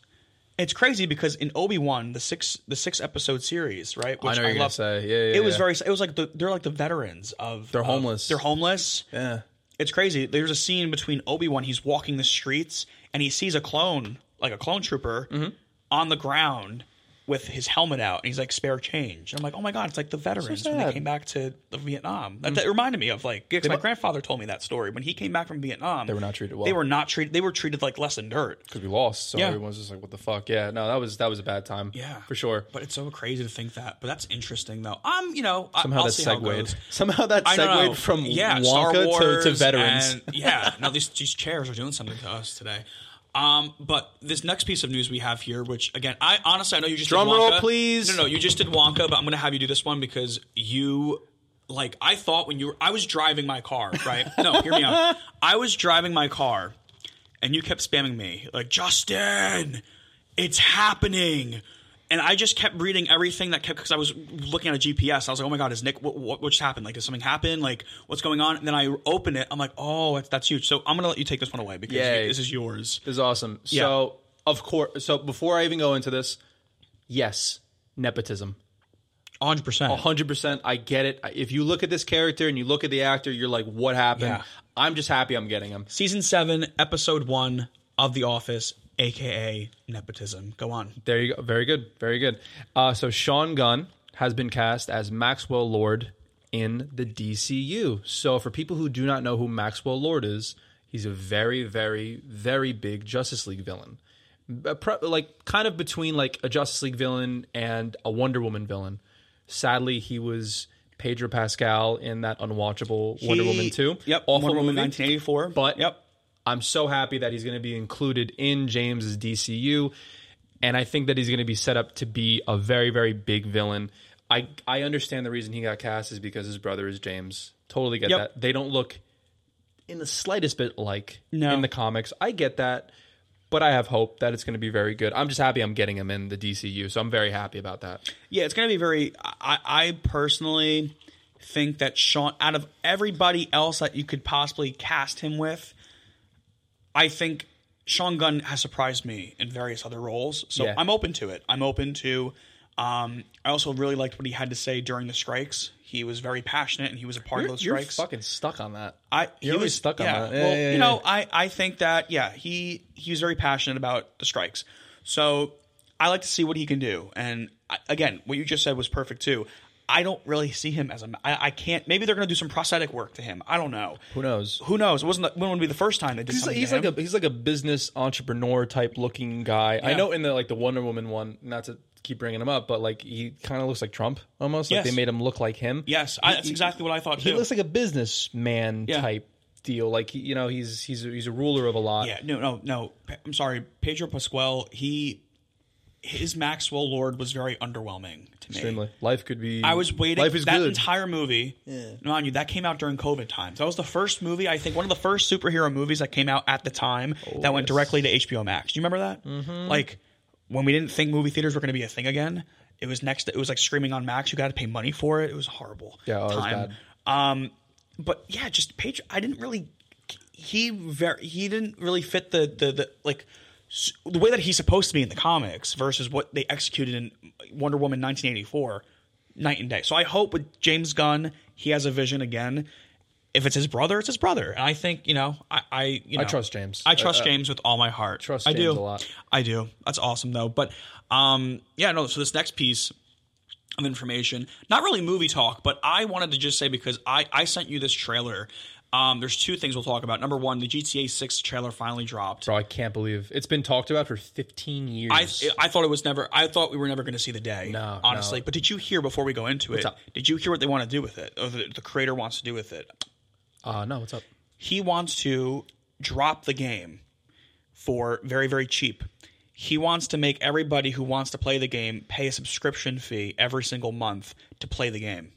It's crazy because in Obi Wan, the six the six episode series, right? Which I know what you're gonna say. Yeah, yeah, It was very. It was like the, they're like the veterans of. They're of- homeless. they're homeless. Yeah. It's crazy. There's a scene between Obi Wan. He's walking the streets and he sees a clone, like a clone trooper, Mm-hmm. on the ground with his helmet out, and he's like spare change. And I'm like, oh my god, it's like the veterans when they came back to the Vietnam. That, that reminded me of like, 'cause my grandfather told me that story when he came back from Vietnam. They were not treated well. They were not treated. They were treated like less than dirt. because we lost. So Yeah. everyone's just like, "What the fuck?" Yeah, no, that was that was a bad time. Yeah, for sure. But it's so crazy to think that. But that's interesting though. Um, you know, Somehow I'll that see segued. Somehow that I segued from yeah, Star Wars to, to veterans. and- yeah, no, these these chairs are doing something to us today. Um, but this next piece of news we have here, which again, I honestly I know you just Drum did roll, please. No, no, you just did Wonka, but I'm gonna have you do this one because you like I thought when you were I was driving my car, right? no, hear me out. I was driving my car, and you kept spamming me like Justin, it's happening. And I just kept reading everything that kept because I was looking at a GPS. I was like, "Oh my god, is Nick? What, what, what just happened? Like, did something happen? Like, what's going on?" And then I open it. I'm like, "Oh, that's, that's huge." So I'm gonna let you take this one away because Yay. this is yours. This is awesome. Yeah. So of course, so before I even go into this, yes, nepotism. 100. percent hundred percent. I get it. If you look at this character and you look at the actor, you're like, "What happened?" Yeah. I'm just happy I'm getting him. Season seven, episode one of The Office, aka nepotism. Go on. There you go. Very good. Very good. Uh, so Sean Gunn has been cast as Maxwell Lord in the DCU. So for people who do not know who Maxwell Lord is, he's a very, very, very big Justice League villain. Like kind of between like a Justice League villain and a Wonder Woman villain. Sadly, he was Pedro Pascal in that unwatchable Wonder He- Woman 2. Yep. Awful Wonder Woman movie. 1984. But yep. I'm so happy that he's going to be included in James's DCU, and I think that he's going to be set up to be a very, very big villain. I I understand the reason he got cast is because his brother is James. Totally get Yep. that. They don't look in the slightest bit like No. in the comics. I get that, but I have hope that it's going to be very good. I'm just happy I'm getting him in the DCU, so I'm very happy about that. Yeah, it's going to be very. I, I personally think that Sean, out of everybody else that you could possibly cast him with, I think Sean Gunn has surprised me in various other roles. So Yeah. I'm open to it. I'm open to Um, I also really liked what he had to say during the strikes. He was very passionate, and he was a part You're, of those you're strikes. fucking stuck on that. I he You're was stuck on that. Yeah, well, yeah, you know. I I think that yeah, he he was very passionate about the strikes. So I like to see what he can do. And I, again, what you just said was perfect too. I don't really see him as a. I, I can't. Maybe they're going to do some prosthetic work to him. I don't know. Who knows? Who knows? It wasn't. The, when would be the first time they did He's, like, he's like a he's like a business entrepreneur type looking guy. I know in the like the Wonder Woman one, not to keep bringing him up, but like he kind of looks like Trump almost. Like Yes. they made him look like him. yes, I, that's he- exactly what I thought He too. looks like a businessman Yeah. type deal. Like he, you know, he's he's he's a ruler of a lot. Yeah, no, no, no. I'm sorry, Pedro Pascal. He, his Maxwell Lord was very underwhelming to me. Extremely. Life could be. I was waiting. Life is that good. entire movie. Yeah. Mind you, that came out during COVID times. That was the first movie. I think one of the first superhero movies that came out at the time that went yes. directly to HBO Max. Do you remember that? Mm-hmm. Like when we didn't think movie theaters were going to be a thing again. It was next. It was like streaming on Max. You got to pay money for it. It was horrible. Yeah, oh, it was time. Um, but yeah, just Pedro. I didn't really. He very. He didn't really fit the the the like s- the way that he's supposed to be in the comics versus what they executed in Wonder Woman 1984. Night and day. So I hope with James Gunn, he has a vision again. If it's his brother, it's his brother. And I think you know, I, I you know, I trust James. I trust Uh, uh, James with all my heart. trust I do a lot. I do. That's awesome though. But um, yeah, no. So this next piece of information, not really movie talk, but I wanted to just say because I I sent you this trailer. Um, there's two things we'll talk about. Number one, the GTA 6 trailer finally dropped. Bro, I can't believe it's been talked about for 15 years. I I thought it was never. I thought we were never going to see the day. No, honestly. no. But did you hear before we go into it? up? Did you hear what they want to do with it, or the, the creator wants to do with it? uh, no, what's up? He wants to drop the game for very very cheap. He wants to make everybody who wants to play the game pay a subscription fee every single month to play the game.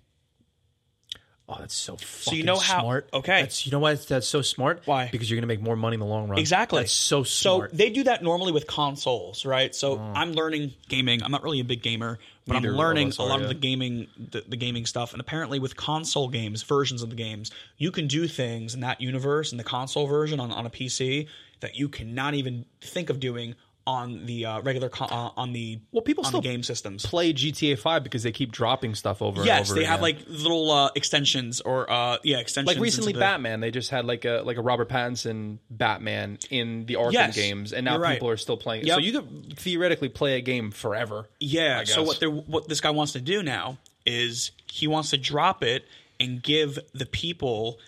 Oh, that's so fucking you know how- smart. okay. That's, you know why that's so smart? Why? Because you're going to make more money in the long run. Exactly. That's so smart. So they do that normally with consoles, right? So oh. I'm learning gaming. I'm not really a big gamer, but Neither I'm of learning a lot yeah. of the gaming, the, the gaming stuff. And apparently, with console games, versions of the games, you can do things in that universe in the console version on, on a PC that you cannot even think of doing on the uh, regular con- uh, on the Well, people still game systems. Play GTA 5 because they keep dropping stuff over and Yes, over they have like little uh, extensions or uh, yeah extensions. like recently the- Batman, they just had like a like a Robert Pattinson Batman in the Arkham Yes, games, and now right. people are still playing it. Yep. So you could theoretically play a game forever. Yeah. I So what they're what this guy wants to do now is he wants to drop it and give the people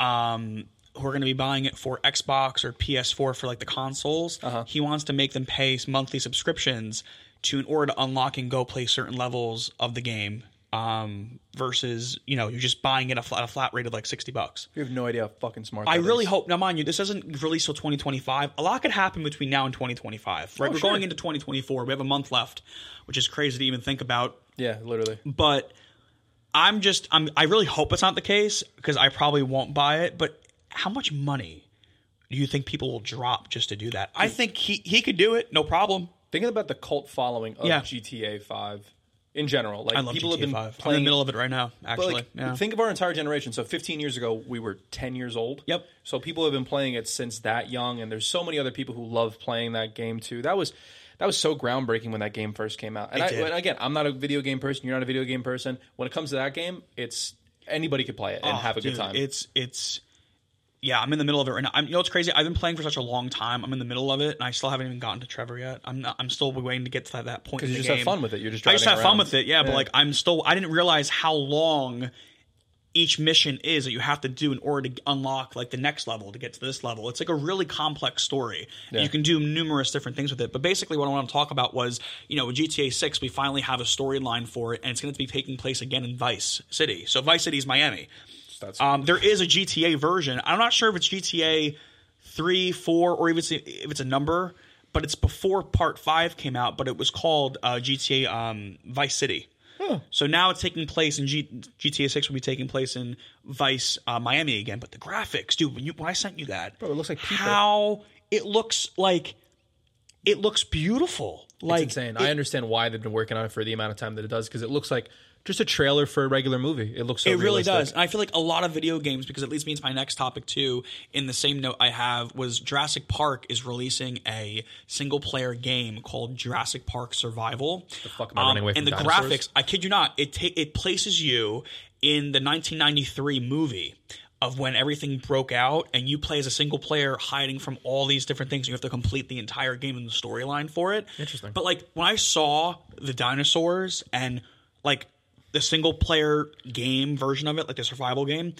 um, who are going to be buying it for Xbox or PS4 for like the consoles. Uh-huh. He wants to make them pay monthly subscriptions to in order to unlock and go play certain levels of the game. Um, versus you know you're just buying it a flat, a flat rate of like sixty bucks. You have no idea how fucking smart. I really is. hope. Now, mind you, this doesn't release till 2025. A lot could happen between now and 2025. Right, Oh, we're sure. going into 2024. We have a month left, which is crazy to even think about Yeah, literally. but I'm just I'm I really hope it's not the case because I probably won't buy it. But how much money do you think people will drop just to do that? I think he he could do it, no problem. Thinking about the cult following of Yeah. GTA 5 in general, like I love people GTA have been 5. I'm in playing the middle of it right now. But Actually, like, yeah. think of our entire generation. So 15 years ago, we were 10 years old. Yep. So people have been playing it since that young, and there's so many other people who love playing that game too. That was that was so groundbreaking when that game first came out. And, I, did. and again, I'm not a video game person. You're not a video game person. When it comes to that game, it's anybody could play it and Oh, have a dude, good time. It's it's yeah, I'm in the middle of it right now. I'm, you know it's crazy? I've been playing for such a long time. I'm in the middle of it, and I still haven't even gotten to Trevor yet. I'm not, I'm still waiting to get to that, that point. Because you just have fun with it. You're just I just have driving fun with it, yeah, But like, I'm still. I didn't realize how long each mission is that you have to do in order to unlock like the next level to get to this level. It's like a really complex story. Yeah. You can do numerous different things with it. But basically, what I want to talk about was, you know, with GTA Six, we finally have a storyline for it, and it's going to be taking place again in Vice City. So Vice City is Miami. That's Um, there is a GTA version. I'm not sure if it's GTA three, four, or even if it's- a number, but it's before Part Five came out. But it was called uh, GTA um, Vice City. So now it's taking place in G- GTA Six will be taking place in Vice uh, Miami again. But the graphics, dude, when you when I sent you that, Bro, it looks like people. how it looks like it looks beautiful. Like it's insane. it- I understand why they've been working on it for the amount of time that it does because it looks like just a trailer for a regular movie. It looks so It really realistic. does. And I feel like a lot of video games, because it leads me into my next topic too, in the same note I have, was Jurassic Park is releasing a single player game called Jurassic Park Survival. The fuck am I running away um, And the dinosaurs? graphics, I kid you not, it ta- it places you in the 1993 movie of when everything broke out and you play as a single player hiding from all these different things. You have to complete the entire game and the storyline for it. Interesting. But like when I saw the dinosaurs and like the single player game version of it, like the survival game,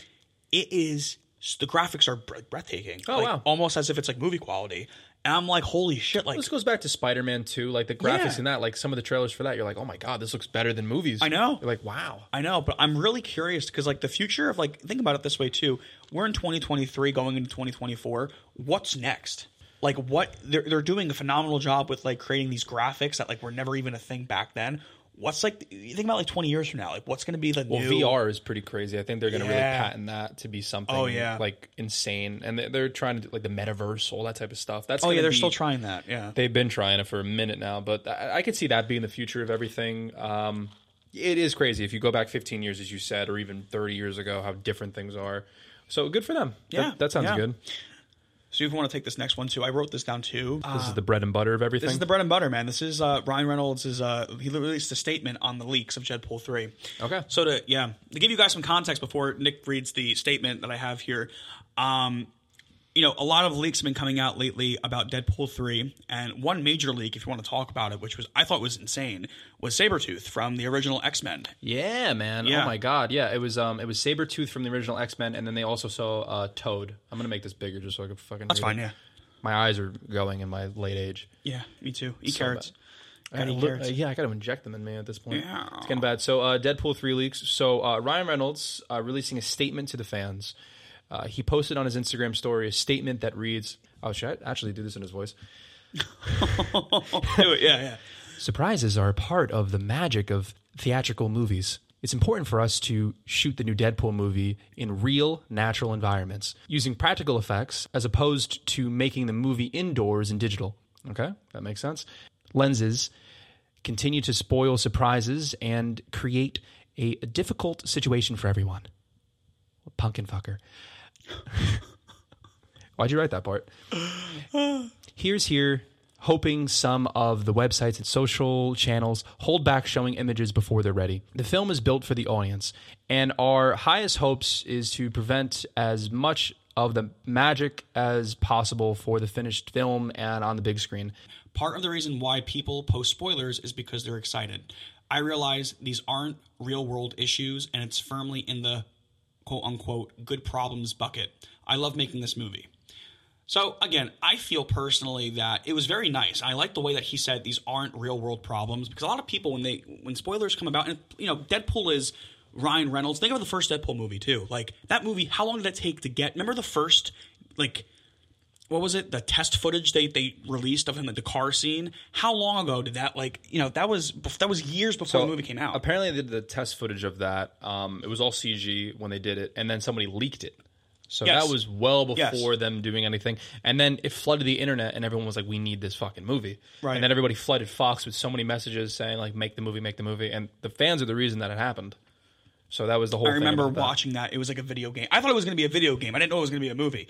it is the graphics are breathtaking. Oh, Like, wow. Almost as if it's like movie quality. And I'm like, holy shit! Like This goes back to Spider Man 2, like the graphics Yeah. in that, like some of the trailers for that, you're like, oh my god, this looks better than movies. I know. You're like, wow. I know, but I'm really curious because like the future of like think about it this way too. We're in 2023 going into 2024. What's next? Like what they're they're doing a phenomenal job with like creating these graphics that like were never even a thing back then. What's like you think about like 20 years from now? Like what's going to be the Well, new VR is pretty crazy. I think they're going to really patent that to be something Oh, yeah. like insane. And they- they're trying to do like the metaverse, all that type of stuff. That's Oh yeah, they're be- still trying that. Yeah. They've been trying it for a minute now, but I, I could see that being the future of everything. Um, it is crazy if you go back 15 years, as you said, or even 30 years ago, how different things are. So good for them. That- Yeah, that, sounds yeah. good. So if you want to take this next one too, I wrote this down too. This is the bread and butter of everything. This is the bread and butter, man. This is uh, Ryan Reynolds. Is uh, he released a statement on the leaks of Deadpool three. Okay. So to yeah, to give you guys some context before Nick reads the statement that I have here, um, you know, a lot of leaks have been coming out lately about Deadpool 3, and one major leak, if you want to talk about it, which was I thought was insane, was Sabretooth from the original X Men. Yeah, man. Yeah. Oh my god. Yeah, it was um it was Sabretooth from the original X-Men and then they also saw uh Toad. I'm going to make this bigger just so I can fucking That's fine, it. yeah. My eyes are going in my late age. Yeah, me too. Eat So carrots. I gotta look- uh, yeah, I got to inject them in me at this point. Yeah. It's getting bad. So, uh, Deadpool 3 leaks. So, uh, Ryan Reynolds uh, releasing a statement to the fans. Uh, he posted on his Instagram story a statement that reads, Oh, should I actually do this in his voice? Do it, yeah, yeah. Surprises are a part of the magic of theatrical movies. It's important for us to shoot the new Deadpool movie in real, natural environments, using practical effects as opposed to making the movie indoors and digital. Okay, that makes sense. Lenses continue to spoil surprises and create a difficult situation for everyone. Pumpkin fucker. Why'd you write that part? Here's here, hoping some of the websites and social channels hold back showing images before they're ready. The film is built for the audience, and our highest hopes is to prevent as much of the magic as possible for the finished film and on the big screen. Part of the reason why people post spoilers is because they're excited. I realize these aren't real world issues and it's firmly in the quote unquote good problems bucket. I love making this movie. So again, I feel personally that it was very nice. I like the way that he said these aren't real world problems because a lot of people when they when spoilers come about and you know Deadpool is Ryan Reynolds. Think of the first Deadpool movie too. Like that movie, how long did that take to get? Remember the first like what was it? The test footage they they released of him at the car scene. How long ago did that like you know that was that was years before the movie came out. Apparently, they did the test footage of that. Um, it was all CG when they did it, and then somebody leaked it. So Yes. that was well Yes. before them doing anything. And then it flooded the internet, and everyone was like, "We need this fucking movie." Right. And then everybody flooded Fox with so many messages saying, "Like, make the movie, make the movie." And the fans are the reason that it happened. So that was the whole. I remember about that. watching that. It was like a video game. I thought it was going to be a video game. I didn't know it was going to be a movie.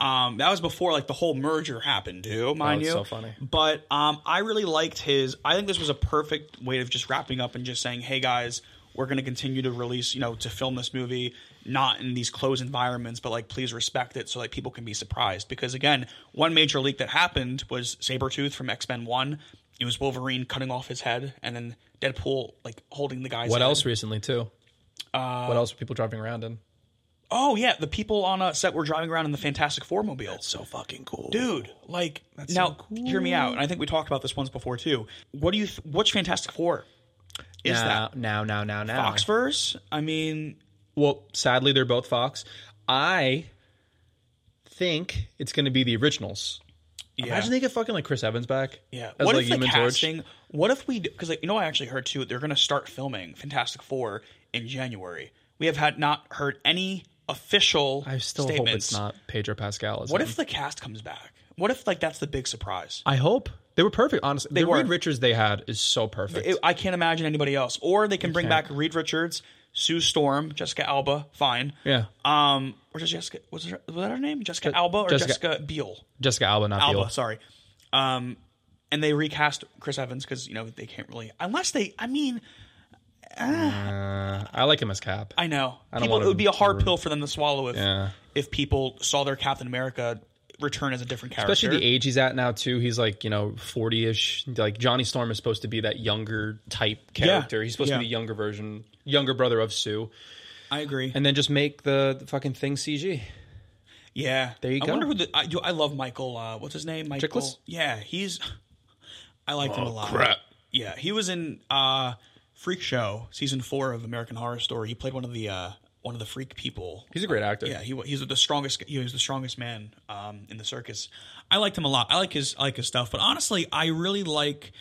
Um, that was before like the whole merger happened, too, mind it's you. so funny. But um, I really liked his. I think this was a perfect way of just wrapping up and just saying, "Hey guys, we're going to continue to release, you know, to film this movie, not in these closed environments, but like please respect it so like people can be surprised." Because again, one major leak that happened was Sabretooth from X Men One. It was Wolverine cutting off his head, and then Deadpool like holding the guy's. What head. else recently too? Uh, what else were people driving around in? Oh yeah, the people on a set were driving around in the Fantastic Four mobile. That's So fucking cool, Dude, like now, hear me out. And I think we talked about this once before too. What do you? Th- which Fantastic Four is now, that? now, now, now, now. Foxverse? I mean, Well, sadly, they're both Fox. I think it's going to be the originals. yeah, Imagine they get fucking like Chris Evans back. yeah. as What like if the Human Torch. casting? What if we? Because like, you know, I actually heard too. They're going to start filming Fantastic Four in January. We have had not heard any official. I still statements. hope it's not Pedro Pascal. As What if the cast comes back? What if like that's the big surprise? I hope They were perfect, honestly. They the were. Reed Richards they had is so perfect. It- I can't imagine anybody else. Or they can bring back Reed Richards, Sue Storm, Jessica Alba, fine. yeah, Um, or just Jessica was, her, was that her name? Jessica Alba or Jessica- Jessica, Biel? Jessica Alba, not Alba, Biel. sorry. Um, and they recast Chris Evans because you know they can't really unless they. I mean, Uh, I like him as Cap. I know don't people. It would be a hard to- pill for them to swallow if Yeah. if people saw their Captain America return as a different character. Especially the age he's at now too. He's like you know forty ish. Like Johnny Storm is supposed to be that younger type character. He's supposed Yeah. to be the younger version, younger brother of Sue. I agree. And then just make the, the fucking thing CG. Yeah, There you I go. wonder who the I do. I love Michael. Uh, what's his name? Michael. Chiklis? Yeah, he's. I liked him a lot. Oh, crap. Yeah, he was in uh, Freak Show season four of American Horror Story. He played one of the uh, one of the freak people. He's a great actor. Yeah, he he's the strongest. He was the strongest man um, in the circus. I liked him a lot. I like his I like his stuff. But honestly, I really like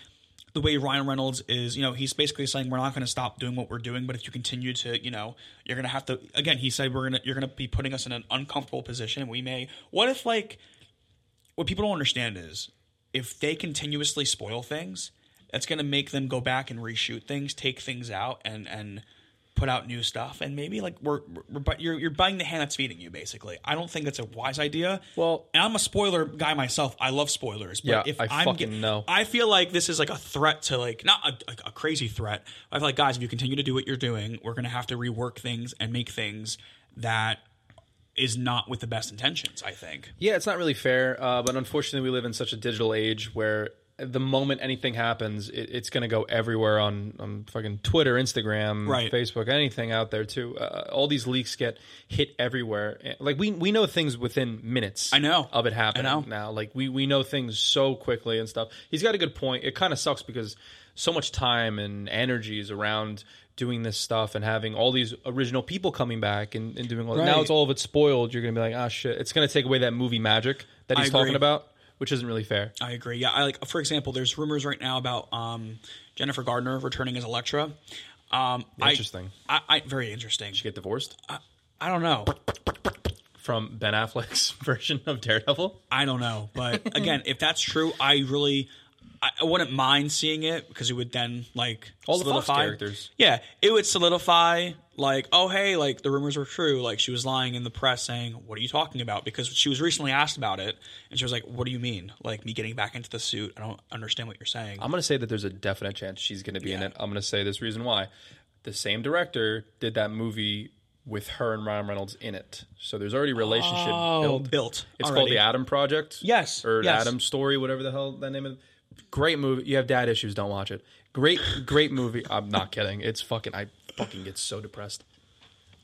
the way Ryan Reynolds is. You know, he's basically saying we're not going to stop doing what we're doing, but if you continue to, you know, you're going to have to. Again, he said we're gonna you're going to be putting us in an uncomfortable position. We may. What if like what people don't understand is if they continuously spoil things, that's going to make them go back and reshoot things, take things out, and and put out new stuff. And maybe like we're, we're but you're you're buying the hand that's feeding you. Basically, I don't think that's a wise idea. Well- and I'm a spoiler guy myself. I love spoilers. But Yeah, if I am fucking know. I feel like this is like a threat to like not a, a, a crazy threat. I feel like guys, if you continue to do what you're doing, we're going to have to rework things and make things that is not with the best intentions. I think. Yeah, it's not really fair, uh, but unfortunately, we live in such a digital age where the moment anything happens, it, it's going to go everywhere on, on fucking Twitter, Instagram, Right. Facebook, anything out there too. Uh, all these leaks get hit everywhere. Eh, Like we we know things within minutes. I know. of it happening I know. now. Like we we know things so quickly and stuff. He's got a good point. It kind of sucks because so much time and energy is around doing this stuff and having all these original people coming back and, and doing all now it's all of it spoiled you're gonna be like ah shit it's gonna take away that movie magic that he's talking about which isn't really fair I agree. Yeah, I like. For example, there's rumors right now about um, Jennifer Gardner returning as Elektra. Um, Interesting. I, I, very interesting. to get divorced I don't know. from Ben Affleck's version of Daredevil I don't know. But again, if that's true, I really. I I wouldn't mind seeing it because it would then like All the Fox solidify- characters. Yeah, it would solidify like, oh hey, like the rumors were true. Like she was lying in the press saying, "What are you talking about?" Because she was recently asked about it, and she was like, "What do you mean? Like me getting back into the suit? I don't understand what you're saying." I'm gonna say that there's a definite chance she's gonna be in it I'm gonna say this reason why the same director did that movie with her and Ryan Reynolds in it so there's already a relationship oh, built built. It's already. called the Adam Project. Yes, Or yes. Adam Story, whatever the hell that name is. Great movie. You have dad issues, don't watch it. Great, great movie. I'm not kidding. It's fucking. I fucking gets so depressed.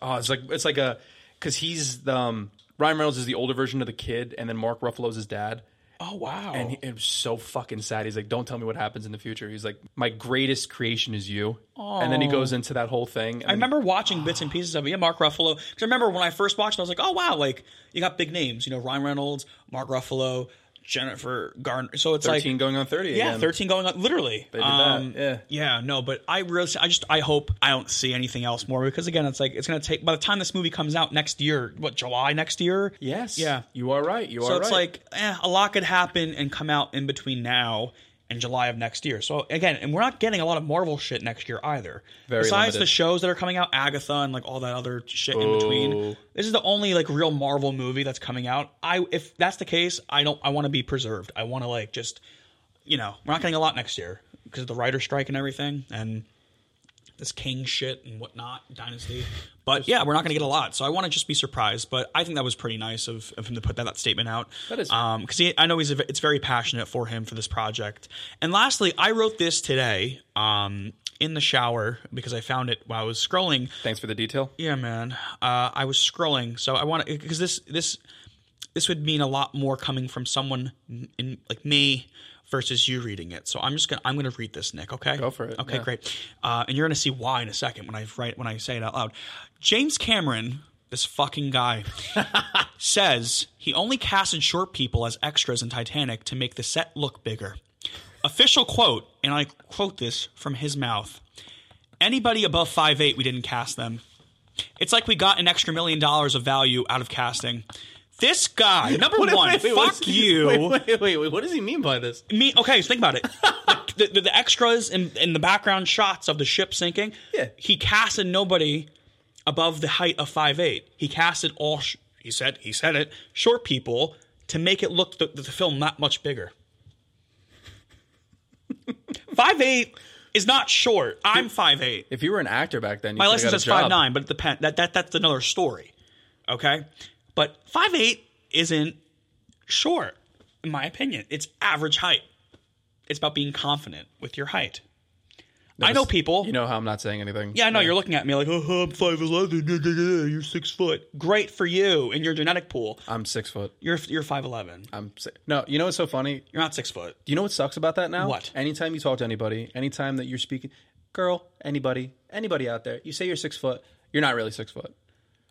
Oh, it's like it's like a because he's the um, Ryan Reynolds is the older version of the kid, and then Mark Ruffalo's his dad. Oh wow. And he, it was so fucking sad. He's like, "Don't tell me what happens in the future." He's like, "My greatest creation is you." And then he goes into that whole thing. I remember watching bits and pieces of it. Yeah, Mark Ruffalo. Because I remember when I first watched it, I was like, oh, wow, like, you got big names. You know, Ryan Reynolds, Mark Ruffalo, Jennifer Garner. So it's thirteen like, going on thirty. yeah, again. 13 going on. Literally. They did that, yeah. Yeah, no, but I really, I just, I hope I don't see anything else more because, again, it's like, it's going to take, by the time this movie comes out next year, what, July next year? Yes. Yeah. You are right. You So are right. So it's like eh, a lot could happen and come out in between now and July of next year. So again, and we're not getting a lot of Marvel shit next year either. Very Besides limited. the shows that are coming out, Agatha and like all that other shit in between. This is the only like real Marvel movie that's coming out. I if that's the case, I don't. I want to be preserved. I want to like just, you know, we're not getting a lot next year because of the writer strike and everything and this Kang shit and whatnot, Dynasty. But yeah, we're not going to get a lot, so I want to just be surprised. But I think that was pretty nice of, of him to put that, that statement out. That is- because I know he's a, it's very passionate for him for this project. And lastly, I wrote this today um, in the shower because I found it while I was scrolling. Thanks for the detail. Yeah, man. Uh, I was scrolling, so I want to because this this this would mean a lot more coming from someone in like me versus you reading it. So I'm just gonna I'm gonna read this, Nick. Okay, Go for it, Okay, yeah. great. Uh, and you're gonna see why in a second when I write when I say it out loud. James Cameron, this fucking guy, says he only casted short people as extras in Titanic to make the set look bigger. Official quote, and I quote this from his mouth. Anybody above 5'8, we didn't cast them. It's like we got an extra million dollars of value out of casting. This guy, number Wait, one, wait, wait, fuck you. Wait, wait, wait, wait. What does he mean by this? Me, okay, so think about it. the, the, the extras in, in the background shots of the ship sinking. Yeah. He casted nobody above the height of five eight. He casted all. Sh- he said he said it short people to make it look the, the film that much bigger. five eight is not short. I'm five eight. If you were an actor back then, you My license says five nine, but it depends. That, that that's another story. Okay, but five eight isn't short, in my opinion. It's average height. It's about being confident with your height. I know people. You know how I'm not saying anything. yeah, I know you're looking at me like, oh, I'm five eleven. You're six foot. Great for you in your genetic pool. I'm six foot. You're you're five eleven. I'm si- no. You know what's so funny? You're not six foot. Do you know what sucks about that now? What? Anytime you talk to anybody, anytime that you're speaking, girl, anybody, anybody out there, you say you're six foot, you're not really six foot.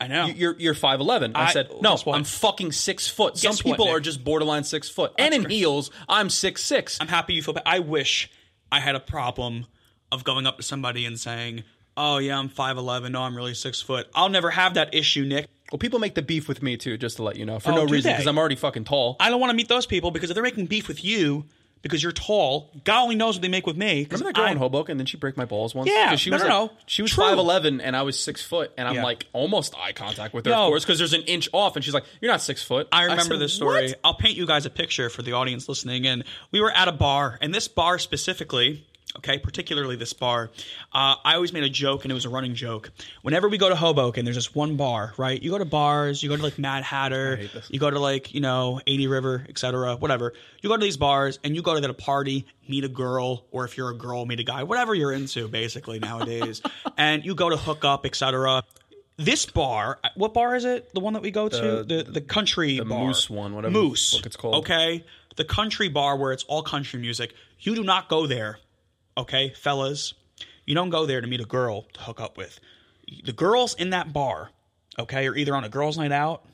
I know. You- You're you're five eleven. I, I- said no. I'm fucking six foot. Some Guess what, people Nick? are just borderline six foot, and in great. heels, I'm six six. I'm happy you feel bad. I wish I had a problem of going up to somebody and saying, "Oh yeah, I'm five eleven. No, I'm really six foot." I'll never have that issue, Nick. Well, people make the beef with me too, just to let you know, for Oh, no reason, because I'm already fucking tall. I don't want to meet those people because if they're making beef with you because you're tall, God only knows what they make with me. Remember that girl in I'm- Hoboken? Then she break my balls once? Yeah, she no, was no, like, no. She was five eleven, and I was six foot, and I'm Yeah. like almost eye contact with her, No. of course, because there's an inch off, and she's like, "You're not six foot." I remember said, this story. "What?" I'll paint you guys a picture for the audience listening And We were at a bar, and this bar specifically, okay, particularly this bar, uh, I always made a joke, and it was a running joke. Whenever we go to Hoboken, there's this one bar, right? You go to bars, you go to like Mad Hatter, you go to like you know 80 River, etc., whatever. You go to these bars, and you go to that a party, meet a girl, or if you're a girl, meet a guy, whatever you're into, basically nowadays, and you go to hook up, etc. This bar, what bar is it? The one that we go to, the the, country the bar, Moose one, whatever Moose, the it's called. Okay, the country bar where it's all country music. You do not go there, okay, fellas. You don't go there to meet a girl to hook up with. The girls in that bar, okay, are either on a girls' night out,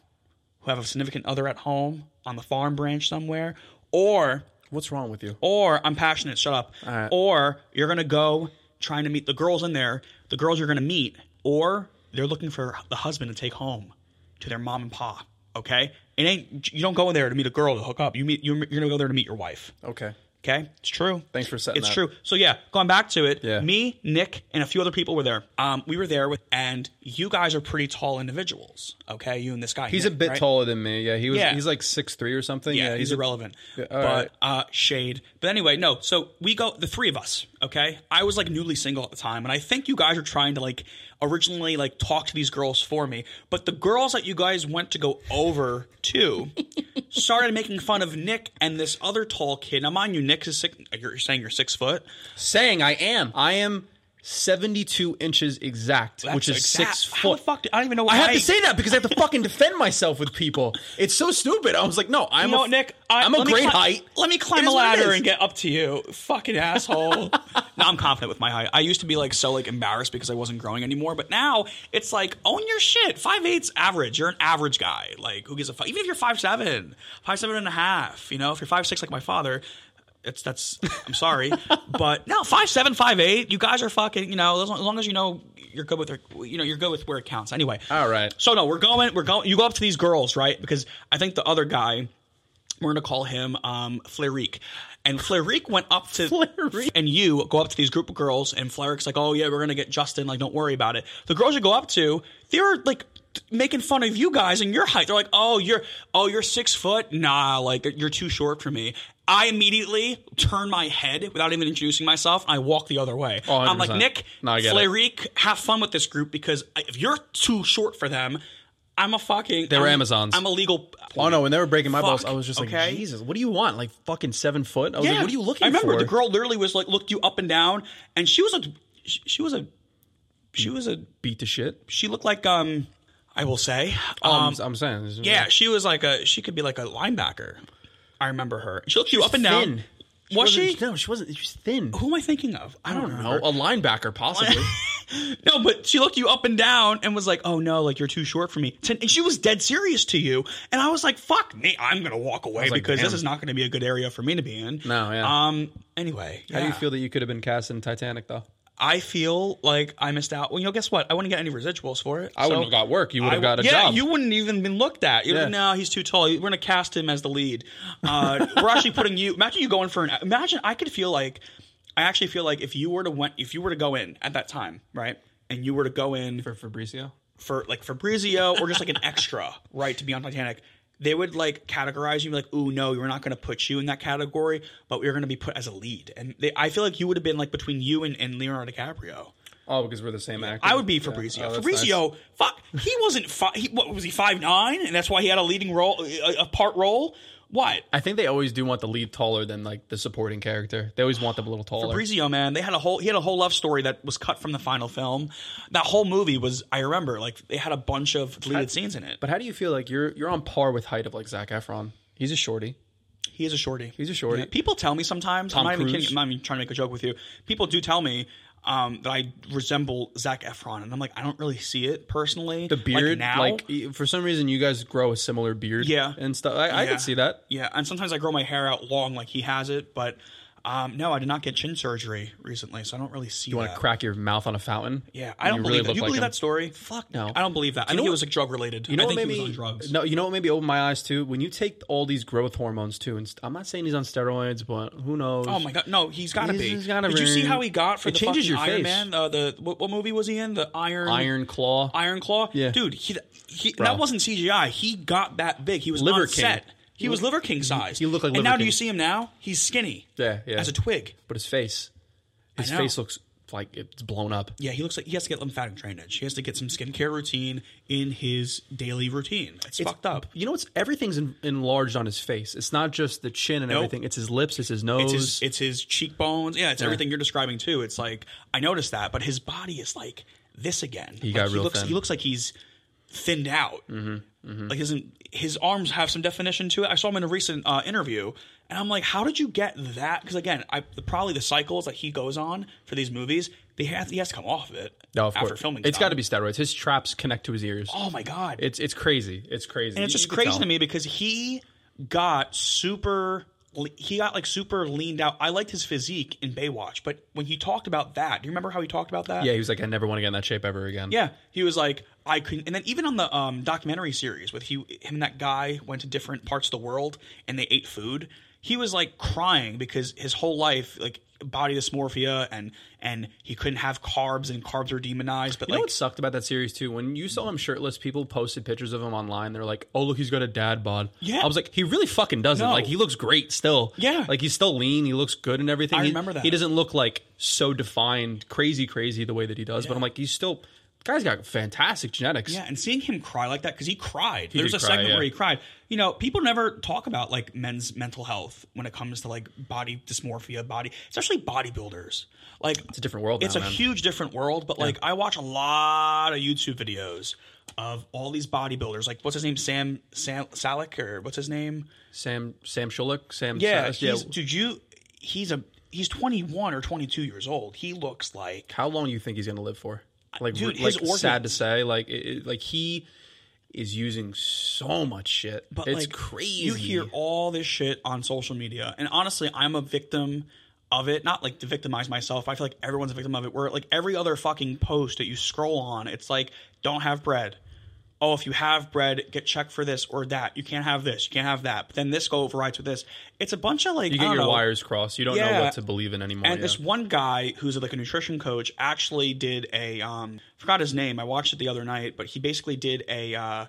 who have a significant other at home on the farm branch somewhere, or What's wrong with you? or I'm passionate, shut up. right. Or you're gonna go trying to meet the girls in there, the girls you're gonna meet, or they're looking for the husband to take home to their mom and pa. Okay, it ain't you don't go in there to meet a girl to hook up. You meet you're, you're gonna go there to meet your wife. Okay. Okay, it's true. Thanks for setting It's that. true. So yeah, going back to it, Yeah. me, Nick, and a few other people were there. Um, we were there with, and you guys are pretty tall individuals. Okay, you and this guy. He's Nick, a bit right? taller than me. Yeah, he was. Yeah. He's like six three or something. Yeah, Yeah, he's, a- irrelevant. all but right. uh, shade. But anyway, no. So we go the three of us. Okay, I was like newly single at the time, and I think you guys are trying to like originally like talk to these girls for me. But the girls that you guys went to go over to started making fun of Nick and this other tall kid. Now, mind you, Nick is six. You're saying you're six foot. saying I am. I am seventy two inches exact, which is That's six exact- the foot. fuck? I don't even know. I have to say that because I have to fucking defend myself with people. It's so stupid. I was like, no, I'm You know a, Nick? I, I'm a great cli- height. Let me climb a is what it ladder and get up to you, fucking asshole. no, I'm confident with my height. I used to be like so like embarrassed because I wasn't growing anymore, but now it's like own your shit. Five eight's average. You're an average guy. Like who gives a fuck? Even if you're five seven, five seven and a half. You know, if you're five six like my father. It's that's I'm sorry, but no five seven five eight. You guys are fucking. You know, as long, as long as you know you're good with you know you're good with where it counts. Anyway, All right. so no, we're going. We're going. You go up to these girls, right? Because I think the other guy, we're gonna call him um, Flerique. And Flerique went up to Flerique. and you go up to these group of girls, and Flerique's like, "Oh yeah, we're gonna get Justin. Like, don't worry about it." The girls you go up to, they're like making fun of you guys and your height. They're like, "Oh, you're oh you're six foot. Nah, like you're too short for me." I immediately turn my head without even introducing myself. I walk the other way. Oh, I'm like, Nick, No, I get it. Flerique, have fun with this group because if you're too short for them, I'm a fucking. They were I'm- Amazons. I'm a legal. Oh no, when they were breaking my balls, I was just like, okay? Jesus, what do you want? Like fucking seven foot? I was Yeah. like, what are you looking for? I remember for? the girl literally was like looked you up and down, and she was a. She she was a. She was a. beat the shit. She looked like um. I will say. Um, Um. I'm saying, yeah, she was like a. She could be like a linebacker. I remember her. She looked you up and down. thin. Was wasn't- she? No, she wasn't. She was thin. Who am I thinking of? I don't, No, know. a linebacker possibly. No, but she looked you up and down and was like, "Oh no, like you're too short for me." And she was dead serious to you, and I was like, "Fuck me, I'm gonna walk away was like, because this damn. is not gonna be a good area for me to be in." No, yeah. Um. Anyway, How do you yeah. feel that you could have been cast in Titanic though? I feel like I missed out. Well, you know, guess what? I wouldn't get any residuals for it. I wouldn't have got work. You would have got a yeah, job. you wouldn't even been looked at. You're Yeah. like, no, he's too tall. We're gonna cast him as the lead. Uh, we're actually putting you. Imagine you going for an. Imagine I could feel like. I actually feel like if you were to went, if you were to go in at that time, right, and you were to go in for Fabrizio. for like Fabrizio or just like an extra, right, to be on Titanic, they would like categorize you like, "Ooh, no, we're not going to put you in that category, but we're going to be put as a lead." And they, I feel like you would have been like between you and, and Leonardo DiCaprio. Oh, because we're the same actor. I would be Yeah. Fabrizio. Oh, Fabrizio, nice. fuck, he wasn't. Fi- he, what was he five nine, and that's why he had a leading role, a, a part role. What? I think they always do want the lead taller than like the supporting character. They always want them a little taller. Fabrizio, man, they had a whole he had a whole love story that was cut from the final film. That whole movie was I remember like they had a bunch of deleted scenes in it. But how do you feel like you're you're on par with height of like Zac Efron? He's a shorty. He is a shorty. He's a shorty. Yeah. People tell me sometimes. Tom I'm not even Cruise. kidding. I'm not even trying to make a joke with you. People do tell me um, that I resemble Zac Efron, and I'm like, I don't really see it personally. The beard, now, like, for some reason, you guys grow a similar beard. Yeah. and stuff. I, I can see that. yeah, and sometimes I grow my hair out long, like he has it. But um, no, I did not get chin surgery recently, so I don't really see. You want to crack your mouth on a fountain? Yeah, I don't believe really that. You like believe him. that story? Fuck no. I don't believe that. I know think it was like drug related. You know I what think made he was on drugs. No, you know what maybe opened my eyes too. When you take all these growth hormones too, and st- I'm not saying he's on steroids, but who knows? Oh my god, no, he's got to be. he's gotta Did you see how he got for It the changes your Iron face. Man? Uh, the what, what movie was he in? The Iron Iron Claw. Iron Claw. Yeah. dude, he, he that wasn't CGI. He got that big. He was Liver on King. set. He was Liver King size. he looked like And Liver now, do King. you see him now? He's skinny. Yeah, yeah. As a twig. but his face, his know. face looks like it's blown up. Yeah, he looks like he has to get lymphatic drainage. He has to get some skincare routine in his daily routine. It's, fucked up. You know what's everything's en- enlarged on his face. It's not just the chin and Nope. everything. It's his lips. It's his nose. It's his, it's his cheekbones. Yeah, it's everything you're describing too. It's like I noticed that, but his body is like this again. He got he real looks, thin. He looks like he's thinned out. Mm-hmm. Mm-hmm, Like isn't his arms have some definition to it? I saw him in a recent uh, interview, and I'm like, how did you get that? Because again, I probably the cycles that he goes on for these movies, they have he has to come off of it. no, of after course. filming. It's got to be steroids. His traps connect to his ears. Oh my god! It's it's crazy. It's crazy. And it's just crazy to me because he got super. He got like super leaned out. I liked his physique in Baywatch, but when he talked about that, do you remember how he talked about that? Yeah, he was like, I never want to get in that shape ever again. Yeah, he was like, I couldn't. And then even on the um, documentary series with he, him and that guy went to different parts of the world and they ate food. He was like crying because his whole life, like body dysmorphia, and and he couldn't have carbs and carbs are demonized. But You know like, what sucked about that series too? When you saw him shirtless, people posted pictures of him online. They're like, "Oh, look, he's got a dad bod." Yeah. I was like, he really fucking doesn't. No. Like, he looks great still. Yeah. like he's still lean. He looks good and everything. I He- remember that. He doesn't look like so defined, crazy, crazy the way that he does. But I'm like, he's still. Guy's got fantastic genetics. Yeah, and seeing him cry like that because he cried. There's a cry, segment yeah. where he cried. You know, people never talk about like men's mental health when it comes to like body dysmorphia, body, especially bodybuilders. Like It's a different world. it's now, a man. huge different world. But like I watch a lot of YouTube videos of all these bodybuilders. Like what's his name, Sam Sam Salik or what's his name? Sam Sam Shulik. Sam. Yeah, Sa- yeah. dude, you he's a he's 21 or 22 years old. He looks like How long do you think he's gonna live for? Like, Dude, like his sad to say, like, it- like he is using so much shit. But it's like, crazy. You hear all this shit on social media, and honestly, I'm a victim of it. Not like to victimize myself. I feel like everyone's a victim of it. Where like every other fucking post that you scroll on, it's like, don't have bread. Oh, if you have bread, get checked for this or that. You can't have this. You can't have that. But then this go overrides with this. It's a bunch of like you get your know, wires crossed. You don't know what to believe in anymore. and yeah. this one guy who's like a nutrition coach actually did a um forgot his name. I watched it the other night, but he basically did a uh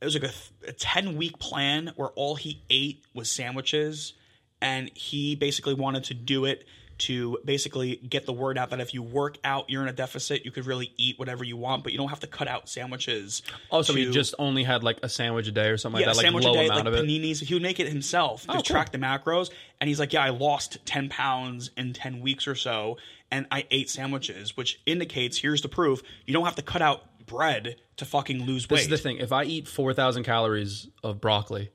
it was like a, a 10 week plan where all he ate was sandwiches and he basically wanted to do it to basically get the word out that if you work out you're in a deficit you could really eat whatever you want but you don't have to cut out sandwiches oh, so he just only had like a sandwich a day or something yeah, like that, like sandwich low a day, amount like of it. paninis. He would make it himself to oh, cool. track the macros. And he's like, "Yeah, I lost ten pounds in ten weeks or so, and I ate sandwiches, which indicates here's the proof: you don't have to cut out bread to fucking lose weight." This is the thing. If I eat four thousand calories of broccoli,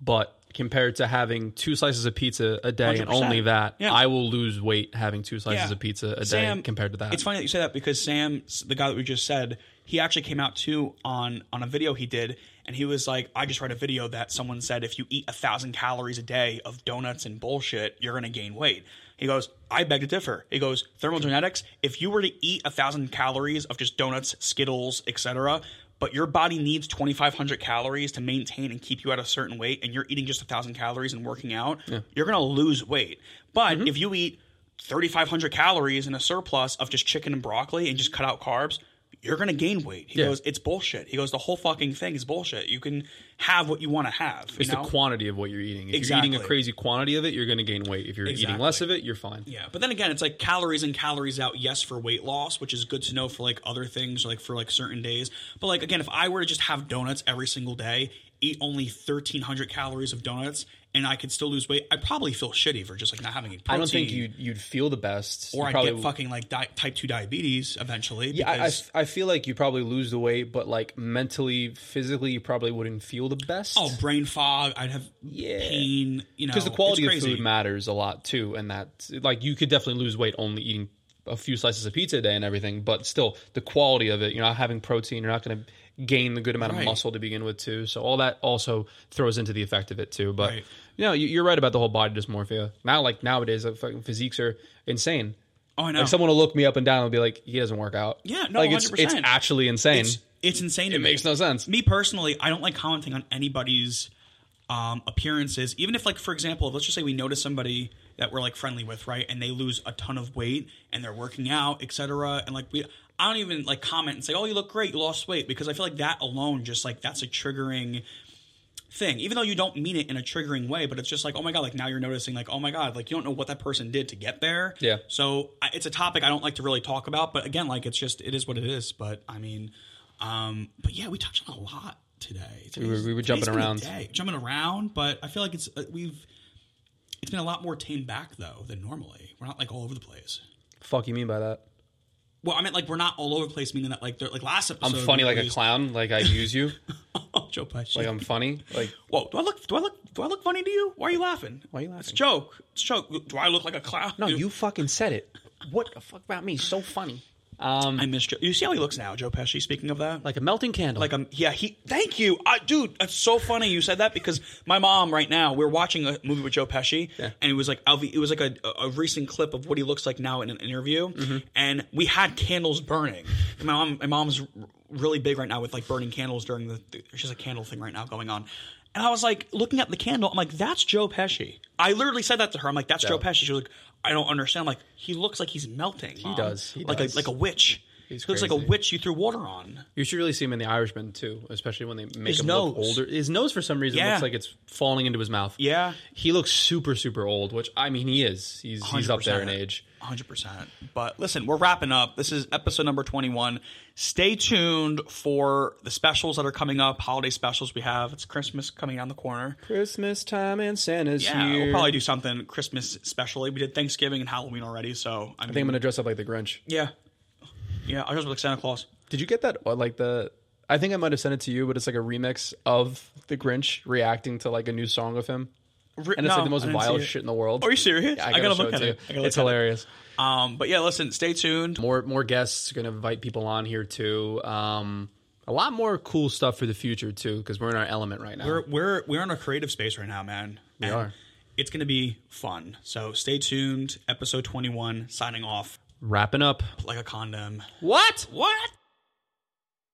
but compared to having two slices of pizza a day and 100%. only that, Yeah. I will lose weight having two slices Yeah. of pizza a day Sam, compared to that. It's funny that you say that because Sam, the guy that we just said, he actually came out too on on a video he did, and he was like, "I just read a video that someone said if you eat a thousand calories a day of donuts and bullshit, you're gonna gain weight." He goes, "I beg to differ." He goes, "Thermogenetics, if you were to eat a thousand calories of just donuts, Skittles, etc." But your body needs 2,500 calories to maintain and keep you at a certain weight, and you're eating just thousand calories and working out. You're gonna lose weight. But Mm-hmm. if you eat 3,500 calories in a surplus of just chicken and broccoli and just cut out carbs, you're going to gain weight. He Yeah. goes, it's bullshit. He goes, the whole fucking thing is bullshit. You can have what you want to have. You it's know? the quantity of what you're eating. If you're eating a crazy quantity of it, you're going to gain weight. If you're eating less of it, you're fine. Yeah, but then again, it's like calories in, calories out. Yes, for weight loss, which is good to know for like other things, like for like certain days. But like again, if I were to just have donuts every single day, eat only thirteen hundred calories of donuts, and I could still lose weight, I'd probably feel shitty for just like not having any protein. I don't think you'd you'd feel the best. or I'd get fucking like di- type two diabetes eventually. Yeah, I, I, because- I feel like you probably lose the weight, but like mentally, physically, you probably wouldn't feel the best. Oh, brain fog. I'd have Yeah. pain. You know, because the quality of food matters a lot too, and that like you could definitely lose weight only eating a few slices of pizza a day and everything, but still the quality of it. You're not having protein. You're not going to gain the good amount Right. of muscle to begin with too. So all that also throws into the effect of it too. But Right. you know, you- you're right about the whole body dysmorphia. Now, like nowadays, like, fucking physiques are insane. Oh, I know. Like someone will look me up and down and be like, "He doesn't work out." Yeah, no, like it's it's actually insane. it's, it's insane. To it me. makes no sense. Me personally, I don't like commenting on anybody's um, appearances, even if, like, for example, let's just say we notice somebody that we're like friendly with, right, and they lose a ton of weight and they're working out, etc. And like we, I don't even like comment and say, "Oh, you look great, you lost weight," because I feel like that alone, just like that's a triggering thing even though you don't mean it in a triggering way but it's just like oh my god like now you're noticing like oh my god like you don't know what that person did to get there Yeah. so I- it's a topic i don't like to really talk about but again like it's just it is what it is but i mean um but yeah we touched on a lot today We were- we were jumping around. day. jumping around but i feel like it's uh, we've it's been a lot more tamed back though than normally we're not like all over the place Fuck you mean by that? Well i meant like we're not all over the place meaning that like they're like last episode. I'm funny like a clown. Like I use you. oh joe pesci Like I'm funny. Like Whoa, do I look do I look do I look funny to you? Why are you laughing? Why are you laughing? It's a joke. It's a joke. Do I look like a clown? no, you fucking said it. What the fuck about me? So funny. Um, I miss Joe. You see how he looks now, Joe Pesci. Speaking of that, like a melting candle. like um, yeah, he. Thank you, dude. It's so funny you said that because my mom right now we're watching a movie with Joe Pesci, and it was like it was like a, a recent clip of what he looks like now in an interview, Mm-hmm. and we had candles burning. And my mom, my mom's really big right now with like burning candles during the. the she's a candle thing right now going on. And I was like looking at the candle. I'm like, that's Joe Pesci. I literally said that to her. I'm like, that's Joe Pesci. She was like, I don't understand. I'm like, he looks like he's melting. He does. He like does. a like a witch. He's he looks like a witch you threw water on. you should really see him in The Irishman too, especially when they make His him look nose. older. His nose, for some reason, Yeah. looks like it's falling into his mouth. Yeah. he looks super, super old. Which I mean, he is. He's he's up there in age. 100%. But listen, we're wrapping up. This is episode number 21. Stay tuned for the specials that are coming up, holiday specials we have. It's Christmas coming down the corner. Christmas time and Santa's Yeah, here. we'll probably do something Christmas specially. We did Thanksgiving and Halloween already, so I, I think I'm gonna dress up like the Grinch. yeah. Yeah, I'll just like Santa Claus. Did you get that? Or like the. I think I might have sent it to you, but it's like a remix of the Grinch reacting to like a new song of him, Re- and it's like the most vile shit in the world. Are you serious? Yeah, I, I gotta gotta show look it at to it. you. I gotta look It's at it. hilarious. Um, but yeah, listen, stay tuned. More more guests going to invite people on here too. Um, a lot more cool stuff for the future too, because we're in our element right now. We're we're we're in a creative space right now, man. We are. It's going to be fun. So stay tuned. Episode 21 signing off Wrapping up. like a condom. What? What?